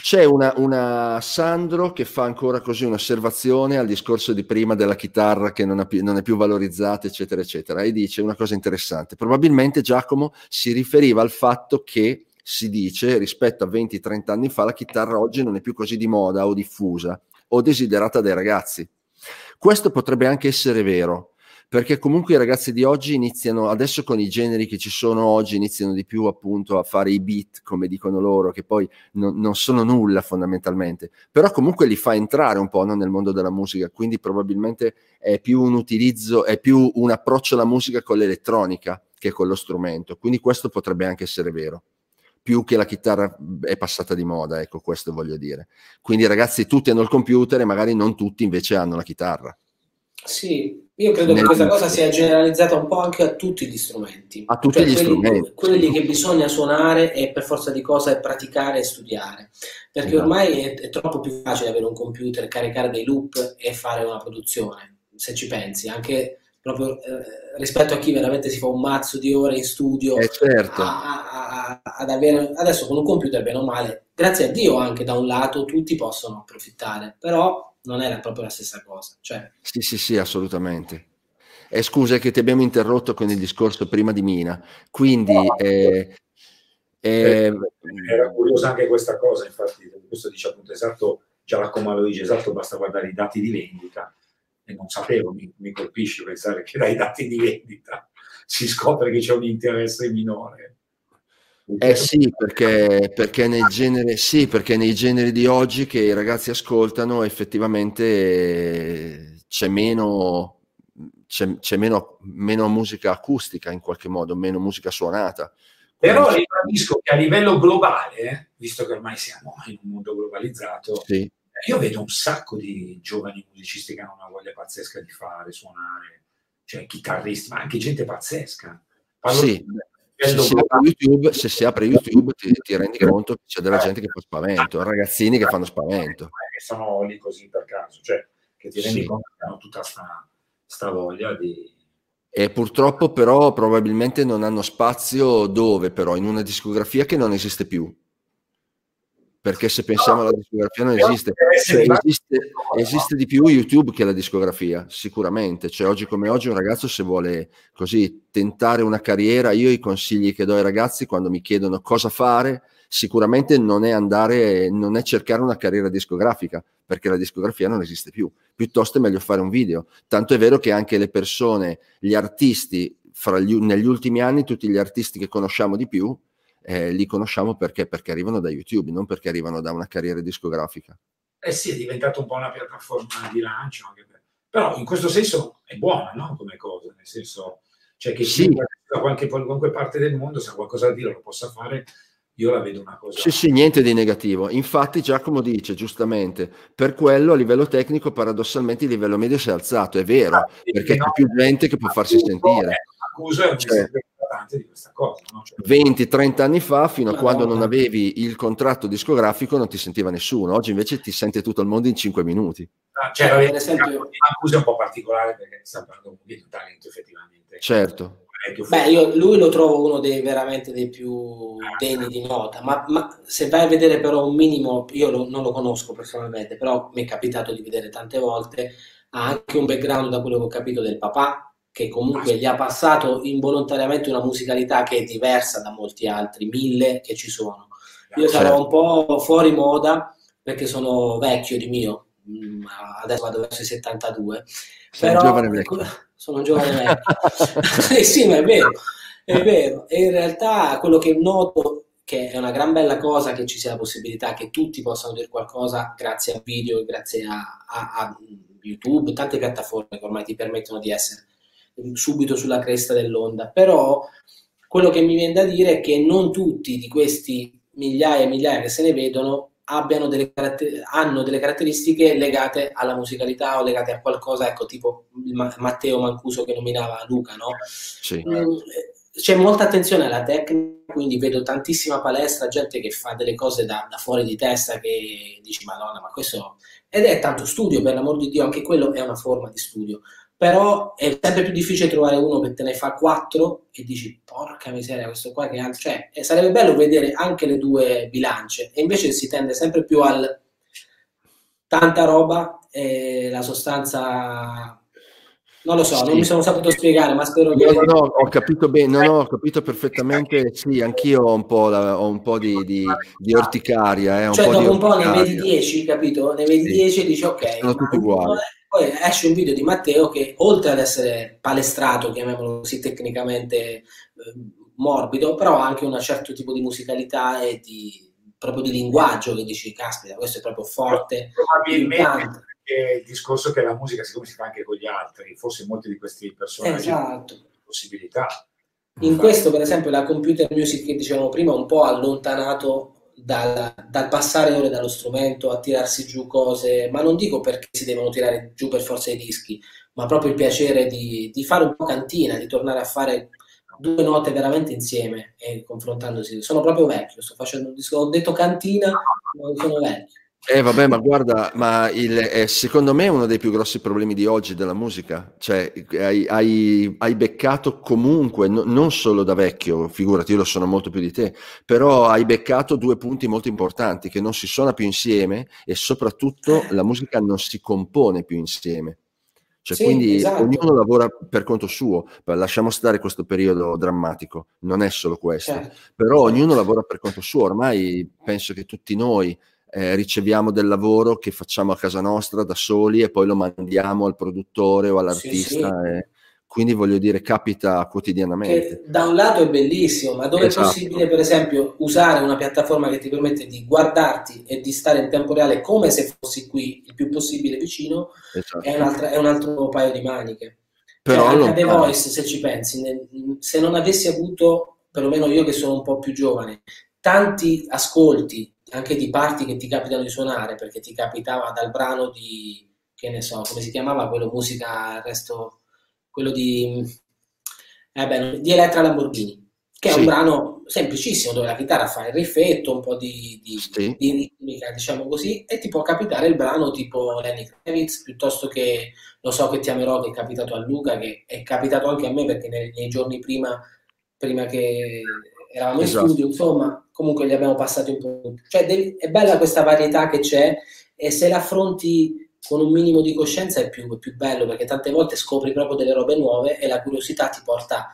c'è una, una Sandro che fa ancora così un'osservazione al discorso di prima della chitarra che non, più- non è più valorizzata, eccetera, eccetera, e dice una cosa interessante. Probabilmente Giacomo si riferiva al fatto che si dice rispetto a 20-30 anni fa la chitarra oggi non è più così di moda o diffusa o desiderata dai ragazzi. Questo potrebbe anche essere vero, perché comunque i ragazzi di oggi iniziano, adesso con i generi che ci sono oggi, iniziano di più appunto a fare i beat, come dicono loro, che poi non, non sono nulla fondamentalmente, però comunque li fa entrare un po' no, nel mondo della musica, quindi probabilmente è più un utilizzo, è più un approccio alla musica con l'elettronica che con lo strumento, quindi questo potrebbe anche essere vero più che la chitarra è passata di moda, ecco questo voglio dire. Quindi ragazzi tutti hanno il computer e magari non tutti invece hanno la chitarra. Sì, io credo che questa cosa sia generalizzata un po' anche a tutti gli strumenti. A tutti Cioè, gli quelli, strumenti. quelli che bisogna suonare e per forza di cosa praticare e studiare. Perché Esatto. ormai è, è troppo più facile avere un computer, caricare dei loop e fare una produzione, se ci pensi, anche proprio eh, rispetto a chi veramente si fa un mazzo di ore in studio Eh, certo. a- a- ad avere adesso con un computer bene o male, grazie a Dio anche da un lato tutti possono approfittare, però non la- proprio la stessa cosa. Cioè, Sì, sì, sì, assolutamente. E scusa che ti abbiamo interrotto con il discorso prima di Mina. Quindi, eh, eh, Era curiosa anche questa cosa, infatti, questo dice appunto esatto, Giacomo Luigi, esatto, basta guardare i dati di vendita e non sapevo, mi, mi colpisce pensare che dai dati di vendita si scopre che c'è un interesse minore. Eh sì, perché, perché nel genere, sì, perché nei generi di oggi che i ragazzi ascoltano effettivamente c'è meno, c'è, c'è meno, meno musica acustica in qualche modo, meno musica suonata. Però ribadisco che a livello globale, visto che ormai siamo in un mondo globalizzato, Sì. io vedo un sacco di giovani musicisti che hanno una voglia pazzesca di fare, suonare, cioè chitarristi, ma anche gente pazzesca. Parlo Sì, di se si, YouTube, se si apre YouTube ti, ti rendi conto che c'è della gente che fa spavento, ragazzini che fanno spavento. che sono lì così per caso, cioè che ti rendi Sì. conto che hanno tutta sta, sta voglia di... E purtroppo però probabilmente non hanno spazio dove però? In una discografia che non esiste più. Perché se pensiamo alla discografia non esiste. Esiste, esiste di più YouTube che la discografia, sicuramente. Cioè oggi come oggi un ragazzo se vuole così tentare una carriera, io i consigli che do ai ragazzi quando mi chiedono cosa fare, sicuramente non è andare, non è cercare una carriera discografica, perché la discografia non esiste più. Piuttosto è meglio fare un video. Tanto è vero che anche le persone, gli artisti, fra gli- negli ultimi anni, tutti gli artisti che conosciamo di più, eh, li conosciamo perché? Perché arrivano da YouTube, non perché arrivano da una carriera discografica. Eh sì, è diventato un po' una piattaforma di lancio, per- però in questo senso è buona, no? Come cosa, nel senso, cioè che Sì. da qualche, qualunque parte del mondo, se ha qualcosa da dire, lo possa fare, io la vedo una cosa... Sì, sì, niente di negativo. Infatti Giacomo dice giustamente, per quello a livello tecnico paradossalmente il livello medio si è alzato, è vero, perché c'è più gente che può farsi sentire. Accuso è un Cioè, importante di questa cosa, no? Cioè, 20-30 anni fa, fino a quando non avevi il contratto discografico, non ti sentiva nessuno. Oggi invece ti sente tutto il mondo in 5 minuti. ah, cioè, Per vabbè, esempio- è un po' particolare perché sta parlando di un talento effettivamente. Certo. Beh, io lui lo trovo uno dei veramente dei più degni di nota, ma, ma se vai a vedere però un minimo, io lo- non lo conosco personalmente, però mi è capitato di vedere tante volte, ha anche un background da quello che ho capito del papà, che comunque gli ha passato involontariamente una musicalità che è diversa da molti altri, mille che ci sono. Io sarò Certo. un po' fuori moda perché sono vecchio di mio, mm, adesso vado verso i 72, Sei un però giovane vecchio. sono un giovane vecchio. Eh sì, ma è vero, è vero. E in realtà quello che noto che è una gran bella cosa che ci sia la possibilità che tutti possano dire qualcosa grazie a video grazie a, a- a YouTube, tante piattaforme che ormai ti permettono di essere subito sulla cresta dell'onda. Però quello che mi viene da dire è che non tutti di questi migliaia e migliaia che se ne vedono abbiano delle caratter- hanno delle caratteristiche legate alla musicalità o legate a qualcosa, ecco, tipo Ma- Matteo Mancuso che nominava Luca, no? Sì. Mm, c'è molta attenzione alla tecnica, quindi vedo tantissima palestra, gente che fa delle cose da, da fuori di testa che dici madonna, ma questo... Ed è tanto studio, per l'amor di Dio, anche quello è una forma di studio. Però è sempre più difficile trovare uno che te ne fa quattro e dici porca miseria, questo qua che altro... Cioè, eh, sarebbe bello vedere anche le due bilance e invece si tende sempre più al tanta roba e la sostanza non lo so, Sì. non mi sono saputo spiegare, ma spero che... No, no, ho capito bene, no, no, ho capito perfettamente. Sì, anch'io ho un po', la- ho un po' di, di, di orticaria. Eh, un Cioè, po' di dopo un po' ne vedi 10, capito? Ne vedi Sì. 10 e dici ok. Sono tutti uguali. Poi esce un video di Matteo che, oltre ad essere palestrato, chiamiamolo così tecnicamente eh, morbido, però ha anche un certo tipo di musicalità e di proprio di linguaggio che dici, caspita, questo è proprio forte. Probabilmente il discorso che la musica, siccome si fa anche con gli altri, forse molti di questi personaggi hanno Esatto. possibilità. In questo, per esempio, la computer music che dicevamo prima, un po' allontanato dal, dal passare ore dallo strumento a tirarsi giù cose, ma non dico perché si devono tirare giù per forza i dischi, ma proprio il piacere di, di fare un po' cantina, di tornare a fare due note veramente insieme e confrontandosi. Sono proprio vecchio, sto facendo un disco, ho detto cantina, ma sono vecchio. Eh vabbè, ma guarda, ma il, eh, secondo me è uno dei più grossi problemi di oggi della musica, cioè hai, hai- hai beccato comunque, no- non solo da vecchio, figurati, io lo sono molto più di te, però hai beccato due punti molto importanti, che non si suona più insieme e soprattutto la musica non si compone più insieme. Cioè, Sì, quindi esatto. ognuno lavora per conto suo, lasciamo stare questo periodo drammatico, non è solo questo, Certo. però ognuno lavora per conto suo, ormai penso che tutti noi eh, riceviamo del lavoro che facciamo a casa nostra da soli e poi lo mandiamo al produttore o all'artista. e quindi voglio dire, capita quotidianamente. Che da un lato è bellissimo, ma dove Esatto. è possibile, per esempio, usare una piattaforma che ti permette di guardarti e di stare in tempo reale come se fossi qui il più possibile vicino, Esatto. è, è un altro paio di maniche. Però Cioè, anche The. Voice, se ci pensi, se non avessi avuto, perlomeno io che sono un po' più giovane, tanti ascolti anche di parti che ti capitano di suonare, perché ti capitava dal brano di, che ne so, come si chiamava quello musica, il resto, quello di, eh beh, di Elettra Lamborghini, che è Sì. un brano semplicissimo dove la chitarra fa il riffetto, un po' di, di, Sì. di ritmica, diciamo così, e ti può capitare il brano tipo Lenny Kravitz, piuttosto che Lo so che ti amerò, che è capitato a Luca, che è capitato anche a me perché nei, nei giorni prima, prima che eravamo in Esatto. studio, insomma, comunque li abbiamo passati un po'. Cioè, devi- è bella questa varietà che c'è e se la affronti con un minimo di coscienza è più, è più bello perché tante volte scopri proprio delle robe nuove e la curiosità ti porta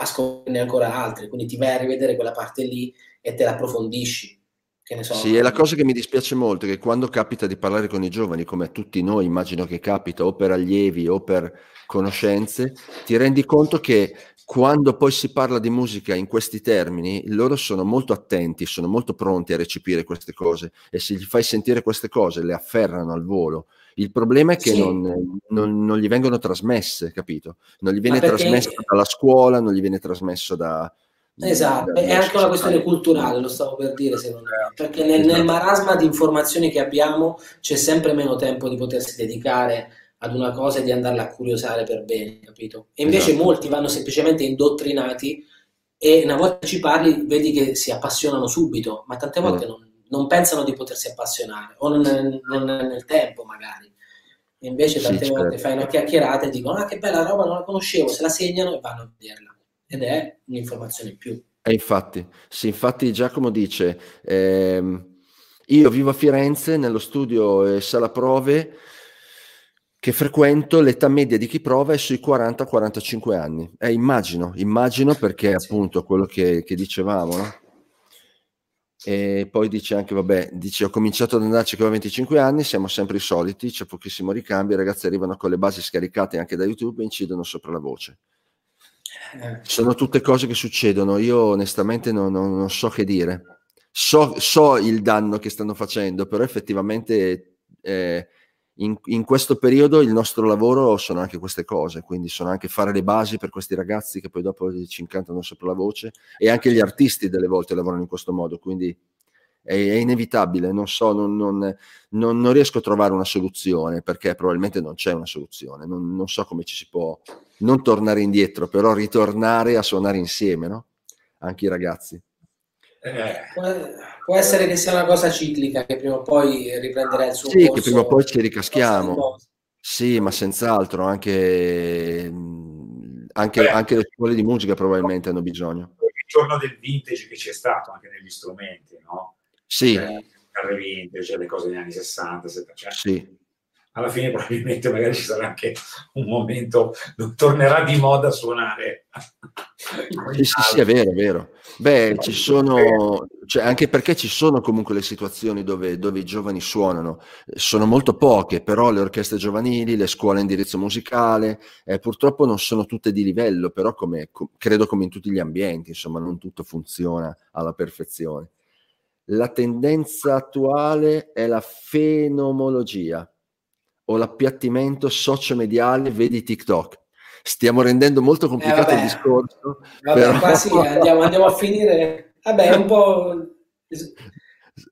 a scoprirne ancora altre, quindi ti vai a rivedere quella parte lì e te la approfondisci. Sì, e la cosa che mi dispiace molto è che quando capita di parlare con i giovani, come a tutti noi immagino che capita, o per allievi o per conoscenze, ti rendi conto che quando poi si parla di musica in questi termini, loro sono molto attenti, sono molto pronti a recepire queste cose e se gli fai sentire queste cose le afferrano al volo. Il problema è che Sì. non, non- non gli vengono trasmesse, capito? Non gli viene perché- trasmesso dalla scuola, non gli viene trasmesso da... Esatto, è anche una questione culturale, lo stavo per dire secondo me, perché nel, nel marasma di informazioni che abbiamo c'è sempre meno tempo di potersi dedicare ad una cosa e di andarla a curiosare per bene, capito? E invece Esatto. molti vanno semplicemente indottrinati e una volta ci parli vedi che si appassionano subito, ma tante volte Mm. non, non pensano di potersi appassionare o non, non è nel tempo magari. E invece Sì, tante certo. volte fai una chiacchierata e dicono ah che bella roba, non la conoscevo, se la segnano e vanno a vederla. Ed è un'informazione in più. E infatti, sì, infatti Giacomo dice, ehm, io vivo a Firenze, nello studio e sala prove che frequento, l'età media di chi prova è sui 40-45 anni. Eh, immagino, immagino perché appunto quello che, che dicevamo, no? E poi dice anche, vabbè, dice ho cominciato ad andarci che avevo 25 anni, siamo sempre i soliti, c'è pochissimo ricambio, i ragazzi arrivano con le basi scaricate anche da YouTube e incidono sopra la voce. Eh, Sono tutte cose che succedono, io onestamente non, non- non so che dire. So, so il danno che stanno facendo, però effettivamente eh, in, in questo periodo il nostro lavoro sono anche queste cose, quindi sono anche fare le basi per questi ragazzi che poi dopo ci incantano sopra la voce e anche gli artisti delle volte lavorano in questo modo, quindi è, è inevitabile, non so, non, non, non, non riesco a trovare una soluzione perché probabilmente non c'è una soluzione, non, non so come ci si può non tornare indietro, però ritornare a suonare insieme, no? Anche i ragazzi. Può, può essere che sia una cosa ciclica, che prima o poi riprenderà il suo Sì, corso. che prima o poi ci ricaschiamo. Sì, ma senz'altro, anche, mh, anche, Beh. anche le scuole di musica probabilmente hanno bisogno. Il giorno del vintage che c'è stato anche negli strumenti, no? Sì, Cioè, vintage, le cose degli anni 60, 70, cioè, sì. Alla fine probabilmente magari ci sarà anche un momento dove tornerà di moda suonare. Sì, sì, sì, è vero, è vero. Beh, ci sono, cioè, anche perché ci sono comunque le situazioni dove, dove i giovani suonano. Sono molto poche, però le orchestre giovanili, le scuole a indirizzo musicale, eh, purtroppo non sono tutte di livello, però come, co- credo come in tutti gli ambienti, insomma, non tutto funziona alla perfezione. La tendenza attuale è la fenomologia o l'appiattimento sociomediale, vedi TikTok. Stiamo rendendo molto complicato il vabbè. discorso. Vabbè, però- quasi andiamo, andiamo a finire. Vabbè, è un po'...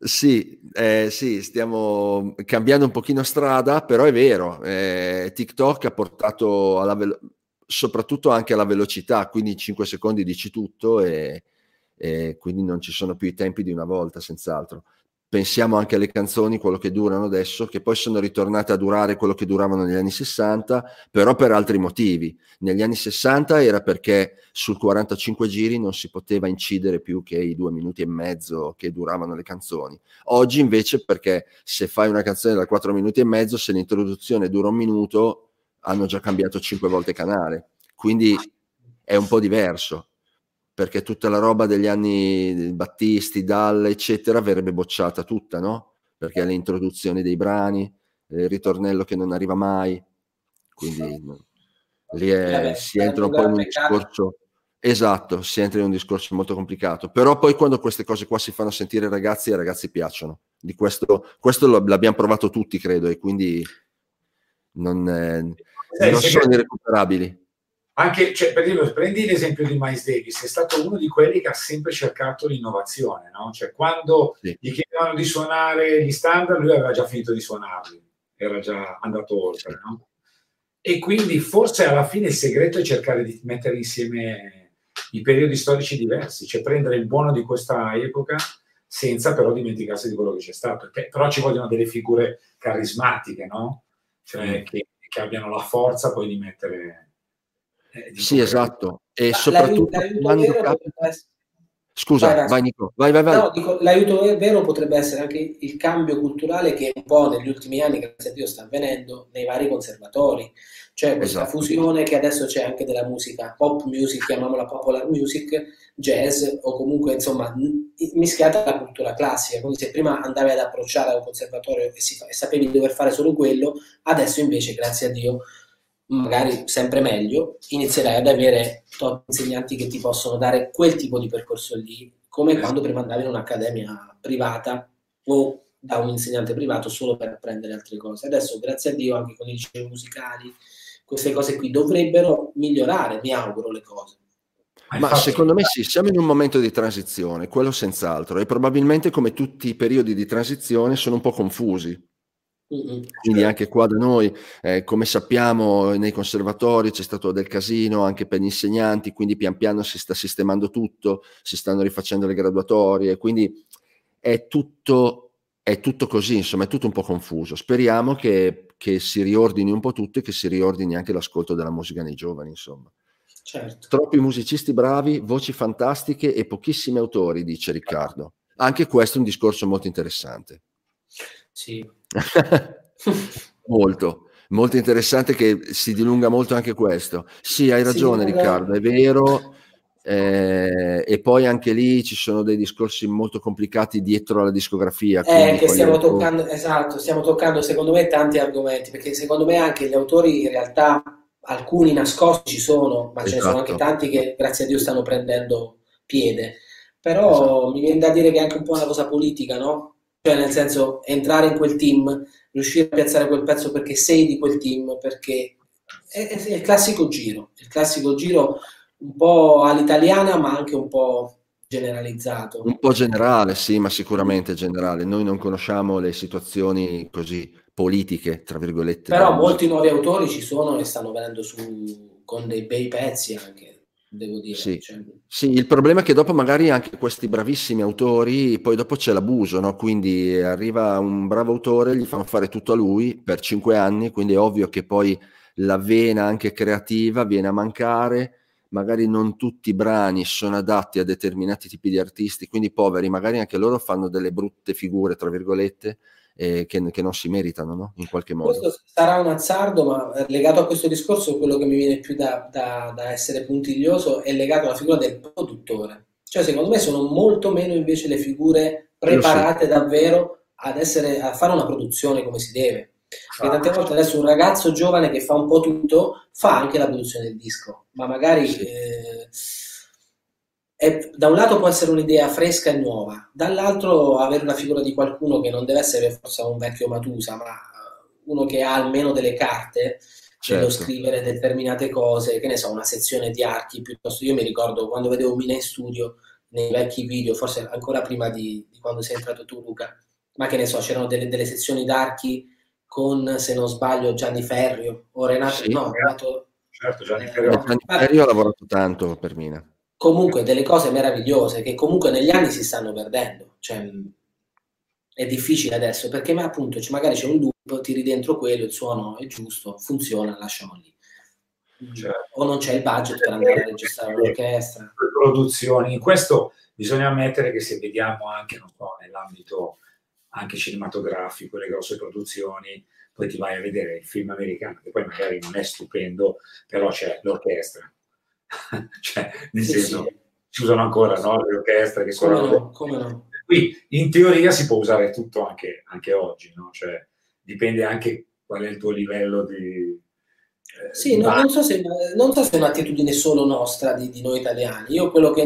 Sì, eh, sì, stiamo cambiando un pochino strada, però è vero, eh, TikTok ha portato alla velo- soprattutto anche alla velocità, quindi in 5 secondi dici tutto e, e quindi non ci sono più i tempi di una volta, senz'altro. Pensiamo anche alle canzoni, quello che durano adesso, che poi sono ritornate a durare quello che duravano negli anni 60, però per altri motivi. Negli anni 60 era perché sul 45 giri non si poteva incidere più che i due minuti e mezzo che duravano le canzoni. Oggi invece perché se fai una canzone da 4 minuti e mezzo, se l'introduzione dura un minuto, hanno già cambiato 5 volte canale. Quindi è un po' diverso perché tutta la roba degli anni Battisti, Dalle, eccetera, verrebbe bocciata tutta, no? Perché le introduzioni dei brani, il ritornello che non arriva mai, quindi lì è- Vabbè, si entra un po' in un peccato. discorso. Esatto, si entra in un discorso molto complicato. Però poi quando queste cose qua si fanno sentire ai ragazzi, ai ragazzi piacciono. Di questo, questo l'abbiamo provato tutti, credo, e quindi non, eh, Eh, non sono irrecuperabili. Anche, cioè, per esempio, prendi l'esempio di Miles Davis, è stato uno di quelli che ha sempre cercato l'innovazione, no? Cioè, quando Sì. gli chiedevano di suonare gli standard, lui aveva già finito di suonarli, era già andato oltre, no? E quindi forse alla fine il segreto è cercare di mettere insieme i periodi storici diversi, cioè prendere il buono di questa epoca senza però dimenticarsi di quello che c'è stato. Però ci vogliono delle figure carismatiche, no? Cioè, Mm. che, che abbiano la forza poi di mettere... eh, Sì, esatto. E Ma soprattutto l'aiuto vero potrebbe essere- Scusa, Vai, vai. Nico, vai, vai, vai. No, dico, l'aiuto vero potrebbe essere anche il cambio culturale che un po' negli ultimi anni, grazie a Dio, sta avvenendo nei vari conservatori. Cioè questa Esatto. fusione che adesso c'è anche della musica pop music, chiamiamola popular music, jazz o comunque insomma mischiata alla cultura classica. Quindi se prima andavi ad approcciare a un conservatorio e, si e sapevi di dover fare solo quello, adesso invece, grazie a Dio, magari sempre meglio, inizierai ad avere tot insegnanti che ti possono dare quel tipo di percorso lì, come quando prima andavi in un'accademia privata o da un insegnante privato solo per apprendere altre cose. Adesso, grazie a Dio, anche con i licei musicali, queste cose qui dovrebbero migliorare, mi auguro, le cose. Ma secondo me sì, siamo in un momento di transizione, quello senz'altro, e probabilmente come tutti i periodi di transizione sono un po' confusi. Quindi anche qua da noi, eh, come sappiamo, nei conservatori c'è stato del casino anche per gli insegnanti, quindi pian piano si sta sistemando tutto, si stanno rifacendo le graduatorie, quindi è tutto, è tutto così, insomma, è tutto un po' confuso. Speriamo che, che si riordini un po' tutto e che si riordini anche l'ascolto della musica nei giovani, insomma. Certo. Troppi musicisti bravi, voci fantastiche e pochissimi autori, dice Riccardo. Anche questo è un discorso molto interessante. Sì. molto, molto interessante che si dilunga molto anche questo. Sì, hai ragione dilunga- Riccardo, è vero. eh, e poi anche lì ci sono dei discorsi molto complicati dietro alla discografia. Eh, che stiamo autori- toccando, esatto, stiamo toccando secondo me tanti argomenti, perché secondo me anche gli autori in realtà alcuni nascosti ci sono, ma ce ne sono Esatto. anche tanti che grazie a Dio stanno prendendo piede. Però Esatto. mi viene da dire che è anche un po' una cosa politica, no? Cioè nel senso entrare in quel team, riuscire a piazzare quel pezzo perché sei di quel team, perché è, è il classico giro, il classico giro un po' all'italiana, ma anche un po' generalizzato. Un po' generale, sì, ma sicuramente generale. Noi non conosciamo le situazioni così politiche, tra virgolette. Però molti nuovi autori ci sono e stanno venendo su con dei bei pezzi anche, devo dire. Sì. Cioè, Sì, il problema è che dopo magari anche questi bravissimi autori, poi dopo c'è l'abuso, no? Quindi arriva un bravo autore, gli fanno fare tutto a lui per cinque anni, quindi è ovvio che poi la vena anche creativa viene a mancare, magari non tutti i brani sono adatti a determinati tipi di artisti, quindi poveri, magari anche loro fanno delle brutte figure, tra virgolette, eh, che, che non si meritano, no? In qualche modo. Questo sarà un azzardo, ma legato a questo discorso, quello che mi viene più da, da- da essere puntiglioso è legato alla figura del produttore. Cioè, secondo me sono molto meno invece le figure preparate davvero ad essere, a fare una produzione come si deve. Perché tante volte adesso un ragazzo giovane che fa un po' tutto fa anche la produzione del disco, ma magari eh, è- da un lato può essere un'idea fresca e nuova, dall'altro avere una figura di qualcuno che non deve essere forse un vecchio Matusa, ma eh, uno che ha almeno delle carte nello Certo. scrivere determinate cose, che ne so, una sezione di archi piuttosto. Io mi ricordo quando vedevo Mina in studio nei vecchi video, forse ancora prima di, di quando sei entrato tu, Luca, ma che ne so, c'erano delle, delle sezioni d'archi con, se non sbaglio, Gianni Ferrio o Renato, Sì. no, Renato, Certo, Gianni Ferro. Gianni Ferri ha lavorato tanto per Mina. Comunque delle cose meravigliose che comunque negli anni si stanno perdendo. Cioè, è difficile adesso perché ma appunto c- magari c'è un loop, tiri dentro quello, il suono è giusto, funziona, lasciamo lì. Certo. O non c'è il budget per andare a registrare un'orchestra. le produzioni. Questo bisogna ammettere che se vediamo anche so, nell'ambito anche cinematografico, le grosse produzioni, poi ti vai a vedere il film americano, che poi magari non è stupendo, però c'è l'orchestra. cioè, nel Sì, senso, sì. si usano ancora no, le orchestre che Come suonano. no, come no. Qui in teoria si può usare tutto anche, anche oggi, no? Cioè, dipende anche qual è il tuo livello di... eh, Sì, no- non, so se, non so se è un'attitudine solo nostra di, di noi italiani. Io quello che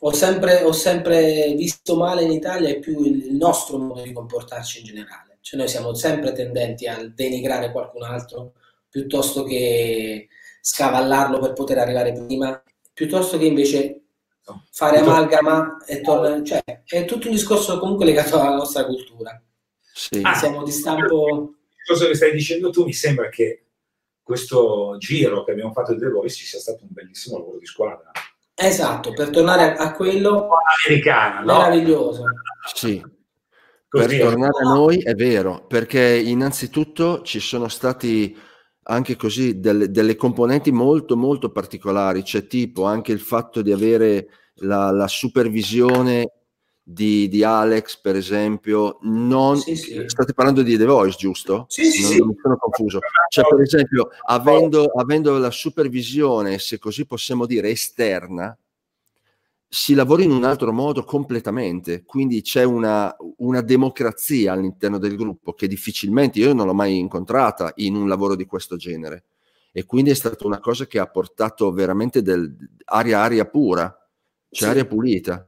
ho sempre, ho sempre visto male in Italia è più il, il nostro modo di comportarci in generale. Cioè noi siamo sempre tendenti a denigrare qualcun altro piuttosto che scavallarlo per poter arrivare prima, piuttosto che invece fare amalgama e tornare. Cioè, è tutto un discorso comunque legato alla nostra cultura. Sì. Ah, Siamo di stampo... cosa che stai dicendo tu, mi sembra che questo giro che abbiamo fatto di The Voice sia stato un bellissimo lavoro di squadra. Esatto, per tornare a, a quello Americana, no? meraviglioso. Sì, Così, per tornare a noi è vero, perché innanzitutto ci sono stati anche così delle, delle componenti molto molto particolari, c'è tipo anche il fatto di avere la, la supervisione di, di Alex, per esempio, non Sì, sì. state parlando di The Voice, giusto? Sì, sì, non, sì. non mi sono confuso. Cioè, per esempio, avendo, avendo la supervisione, se così possiamo dire, esterna, si lavora in un altro modo completamente, quindi c'è una, una democrazia all'interno del gruppo che difficilmente io non l'ho mai incontrata in un lavoro di questo genere e quindi è stata una cosa che ha portato veramente del, aria, aria pura, cioè Sì. aria pulita.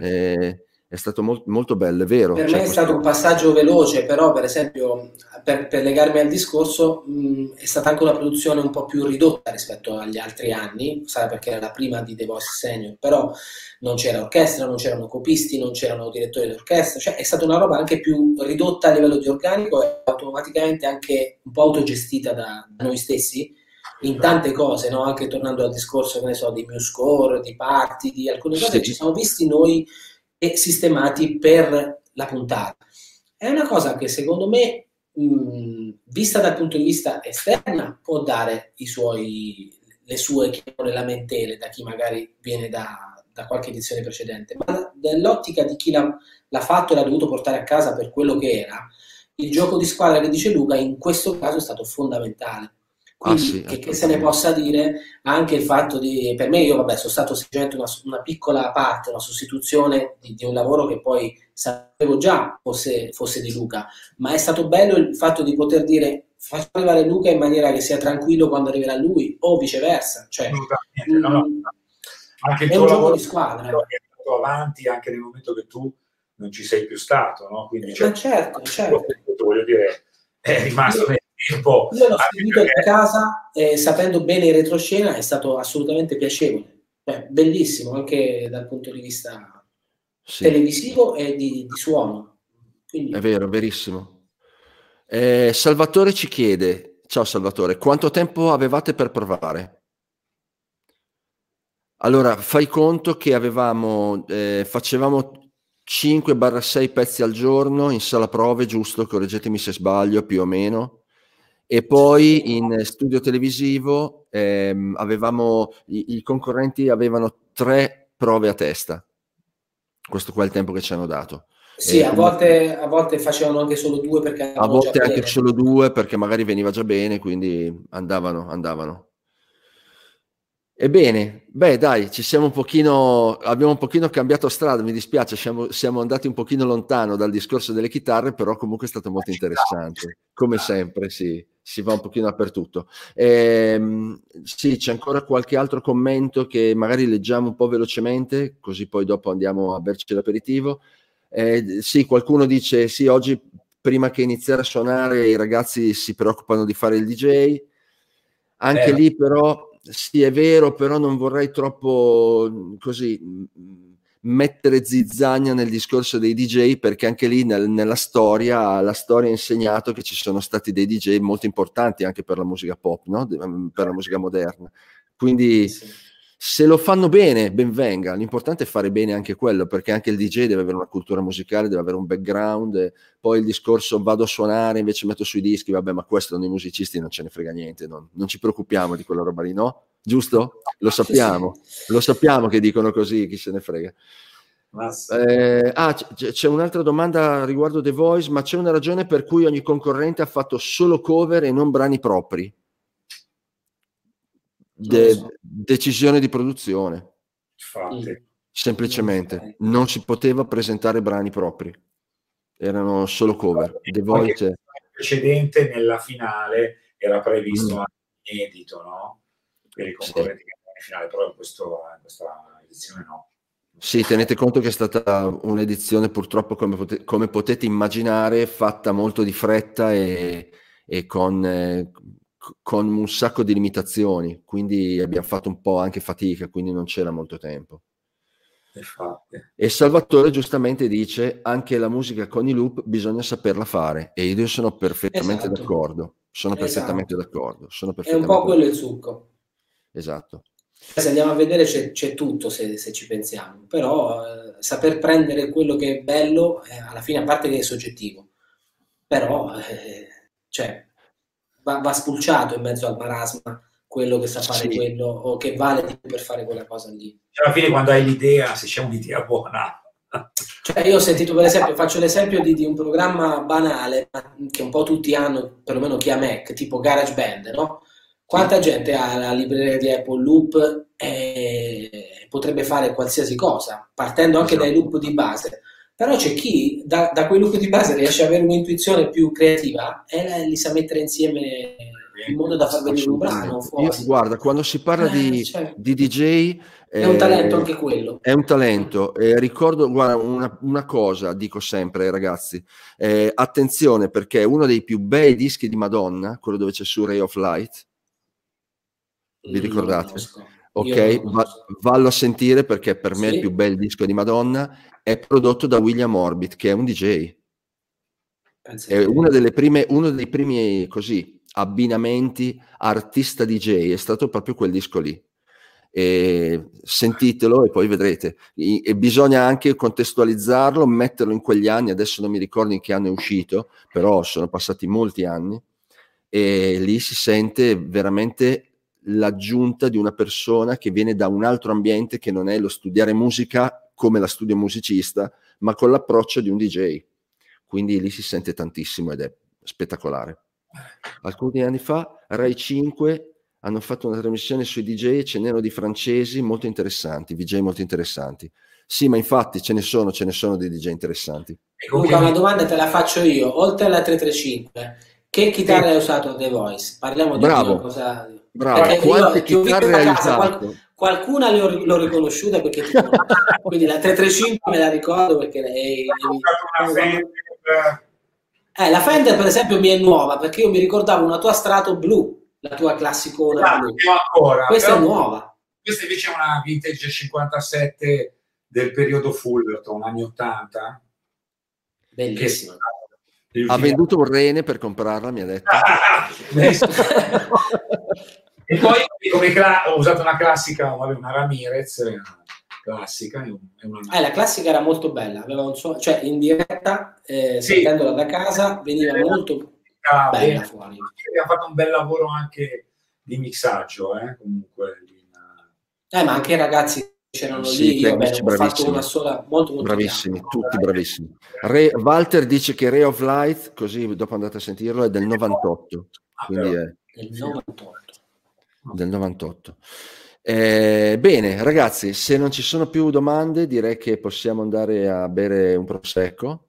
Eh, è stato mol- molto bello, è vero. Per cioè, me è stato un passaggio veloce, però per esempio, per, per legarmi al discorso, mh, è stata anche una produzione un po' più ridotta rispetto agli altri anni, sai perché era la prima di The Voice Senior, però non c'era orchestra, non c'erano copisti, non c'erano direttori d'orchestra, cioè è stata una roba anche più ridotta a livello di organico e automaticamente anche un po' autogestita da, da noi stessi in tante cose, no? anche tornando al discorso so, di MuseScore, di parti, di alcune cose, Sì. ci siamo visti noi e sistemati per la puntata. È una cosa che secondo me, mh, vista dal punto di vista esterno, può dare suoi, le sue lamentele da chi magari viene da, da qualche edizione precedente, ma nell'ottica di chi l'ha, l'ha fatto e l'ha dovuto portare a casa per quello che era, il gioco di squadra che dice Luca in questo caso è stato fondamentale. Quindi Ah, sì, che, che se ne possa dire anche il fatto di, per me io vabbè sono stato semplicemente una, una piccola parte, una sostituzione di, di un lavoro che poi sapevo già fosse, fosse di Luca, ma è stato bello il fatto di poter dire faccio arrivare Luca in maniera che sia tranquillo quando arriverà lui o viceversa, cioè Assolutamente, no, no. mh, Anche il è tuo un gioco lavoro di squadra. è andato avanti anche nel momento che tu non ci sei più stato, no? Quindi Ma cioè, certo, certo. voglio dire, è rimasto tempo. Io l'ho seguito da perché- casa eh, sapendo bene in retroscena, è stato assolutamente piacevole. Cioè, bellissimo anche dal punto di vista Sì. televisivo e di, di suono. Quindi, È vero, verissimo. Eh, Salvatore ci chiede, ciao Salvatore, quanto tempo avevate per provare? Allora, fai conto che avevamo, eh, facevamo 5-6 pezzi al giorno in sala prove, giusto? Correggetemi se sbaglio, più o meno. E poi in studio televisivo ehm, avevamo, i, i concorrenti avevano tre prove a testa. Questo qua è il tempo che ci hanno dato. sì, a comunque- volte, a volte facevano anche solo due perché a volte anche bene. solo due perché magari veniva già bene, quindi andavano, andavano. Ebbene, beh dai, ci siamo un pochino, abbiamo un pochino cambiato strada, mi dispiace, siamo, siamo andati un pochino lontano dal discorso delle chitarre, però comunque è stato molto interessante, come sempre, sì, si va un pochino dappertutto. Ehm, sì, c'è ancora qualche altro commento che magari leggiamo un po' velocemente, così poi dopo andiamo a berci l'aperitivo. Eh, sì, qualcuno dice sì, oggi prima che iniziare a suonare i ragazzi si preoccupano di fare il DJ. Anche Eh. lì però sì, è vero, però non vorrei troppo così mettere zizzagna nel discorso dei DJ perché anche lì nel- nella storia la storia ha insegnato che ci sono stati dei DJ molto importanti anche per la musica pop, no? Per la musica moderna. Quindi se lo fanno bene, ben venga. L'importante è fare bene anche quello, perché anche il DJ deve avere una cultura musicale, deve avere un background. poi il discorso vado a suonare, invece metto sui dischi, vabbè, ma questo noi musicisti non ce ne frega niente, non, non ci preoccupiamo di quella roba lì, no? Giusto? Lo sappiamo, lo sappiamo che dicono così, chi se ne frega. Eh, ah, c'è un'altra domanda riguardo The Voice, ma c'è una ragione per cui ogni concorrente ha fatto solo cover e non brani propri? De- so. decisione di produzione, Infatti. semplicemente. Non si poteva presentare brani propri, erano solo cover. The Anche Voice, il precedente nella finale era previsto Mm. inedito, no? Per i concorrenti che andavano in finale, però in, questo- in questa edizione no. sì, tenete conto che è stata un'edizione purtroppo, come, pote- come potete immaginare, fatta molto di fretta e, e con, eh, con un sacco di limitazioni, quindi abbiamo fatto un po' anche fatica, quindi non c'era molto tempo. Infatti. E Salvatore giustamente dice anche la musica con i loop bisogna saperla fare e io sono perfettamente Esatto. d'accordo, sono Esatto. perfettamente d'accordo, sono È un perfettamente po' quello il succo. Esatto. Se andiamo a vedere c'è, c'è tutto se, se ci pensiamo, però eh, saper prendere quello che è bello, eh, alla fine, a parte che è soggettivo, però eh, cioè, va, va spulciato in mezzo al marasma quello che sa fare Sì. quello o che vale di più per fare quella cosa lì. Cioè, alla fine quando hai l'idea, se c'è un'idea buona, Cioè, io ho sentito per esempio, faccio l'esempio di, di un programma banale che un po' tutti hanno, perlomeno chi ha Mac, tipo GarageBand, no? Quanta gente ha la libreria di Apple Loop e potrebbe fare qualsiasi cosa, partendo anche dai loop di base. Però c'è chi da, da quei loop di base riesce ad avere un'intuizione più creativa e li sa mettere insieme in modo da far venire un brano Io, guarda, quando si parla Eh, di, cioè, di DJ... È un talento eh, anche quello. È un talento. E ricordo, guarda, una, una cosa dico sempre, ragazzi, eh, attenzione perché uno dei più bei dischi di Madonna, quello dove c'è su Ray of Light, vi ricordate? Ok, va- vallo a sentire perché per me Sì. il più bel disco di Madonna è prodotto da William Orbit, che è un DJ. Pensa È delle prime, uno dei primi così abbinamenti artista DJ, è stato proprio quel disco lì. E sentitelo e poi vedrete. E bisogna anche contestualizzarlo, metterlo in quegli anni. Adesso non mi ricordo in che anno è uscito, però sono passati molti anni e lì si sente veramente l'aggiunta di una persona che viene da un altro ambiente che non è lo studiare musica come la studio musicista, ma con l'approccio di un DJ. Quindi lì si sente tantissimo ed è spettacolare. Alcuni anni fa, Rai 5 hanno fatto una trasmissione sui DJ e ce n'erano di francesi molto interessanti, DJ molto interessanti. Sì, ma infatti ce ne sono, ce ne sono di DJ interessanti. Luca, una domanda te la faccio io. Oltre alla 335, che chitarra hai usato a The Voice? Parliamo di Bravo. cosa... Bravo, Perché quante chitarre hai casa, qual- usato? Qualcuna ho- l'ho riconosciuta perché quindi la 335 me la ricordo perché lei, eh, la Fender per esempio mi è nuova perché io mi ricordavo una tua strato blu la tua classicona Ah, blu ancora, questa però- è nuova questa invece è una vintage 57 del periodo Fullerton, anni 80. Bellissima. Ha venduto un rene per comprarla, mi ha detto. e poi come cla- ho usato una classica, vabbè, una Ramirez, una classica. e un- e una- Eh, la classica era molto bella, aveva un suono, cioè in diretta, eh, Sì. sentendola da casa, veniva molto Ah, bella bene. fuori. Abbiamo fatto un bel lavoro anche di mixaggio, eh, comunque. Eh, ma anche i ragazzi c'erano Sì, lì, io bene, ho fatto bravissimi. una sola, molto molto Bravissimi, tutti bravissimi. Re- Walter dice che Ray of Light, così dopo andate a sentirlo, è del 98. Quindi è Del 98. Del 98. Eh, bene, ragazzi, se non ci sono più domande, direi che possiamo andare a bere un prosecco.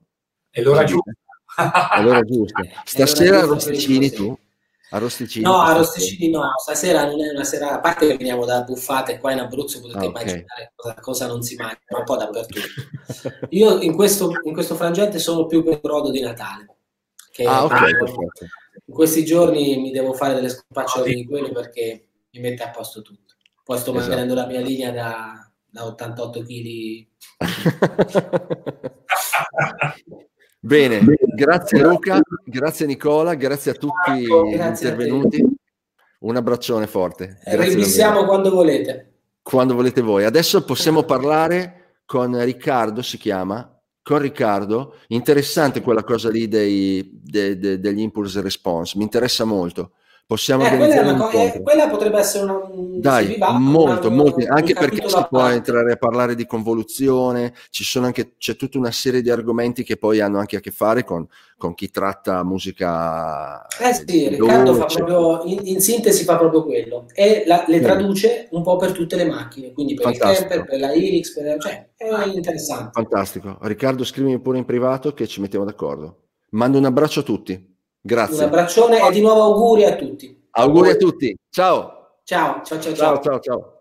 È l'ora giusta. È l'ora giusta. Stasera arrosticini tu? Arrosticini? No, a questa Rosticini no, stasera non è una sera, a parte che veniamo da buffate qua in Abruzzo, potete Ah, ok. immaginare cosa, cosa non si mangia, ma un po' dappertutto. Io in questo, in questo frangente sono più per il brodo di Natale. Che Ah, ok, in questi giorni mi devo fare delle scorpacciate di quello perché mi mette a posto tutto. Poi sto Esatto. mantenendo la mia linea da, da 88 kg. Bene, grazie Luca, grazie Nicola, grazie a tutti gli intervenuti. Un abbraccione forte. Ribissiamo davvero. quando volete. quando volete voi. Adesso possiamo parlare con Riccardo, si chiama, con Riccardo. Interessante quella cosa lì dei, de- de- degli impulse response, mi interessa molto. Possiamo Eh, quella, organizzare un co- eh, quella potrebbe essere una, un- Dai, va, molto, una- molto, anche perché si può entrare a parlare di convoluzione, ci sono anche, c'è tutta una serie di argomenti che poi hanno anche a che fare con, con chi tratta musica. Eh sì, di Riccardo fa proprio, in, in sintesi fa proprio quello e la- le Sì. traduce un po' per tutte le macchine, quindi per Fantastico. il camper, per la Irix, per, cioè è interessante. Fantastico. Riccardo, scrivimi pure in privato che ci mettiamo d'accordo. Mando un abbraccio a tutti. Grazie. Un abbraccione e di nuovo auguri a tutti. Auguri a tutti. Ciao. Ciao, ciao, ciao, Ciao, ciao, ciao.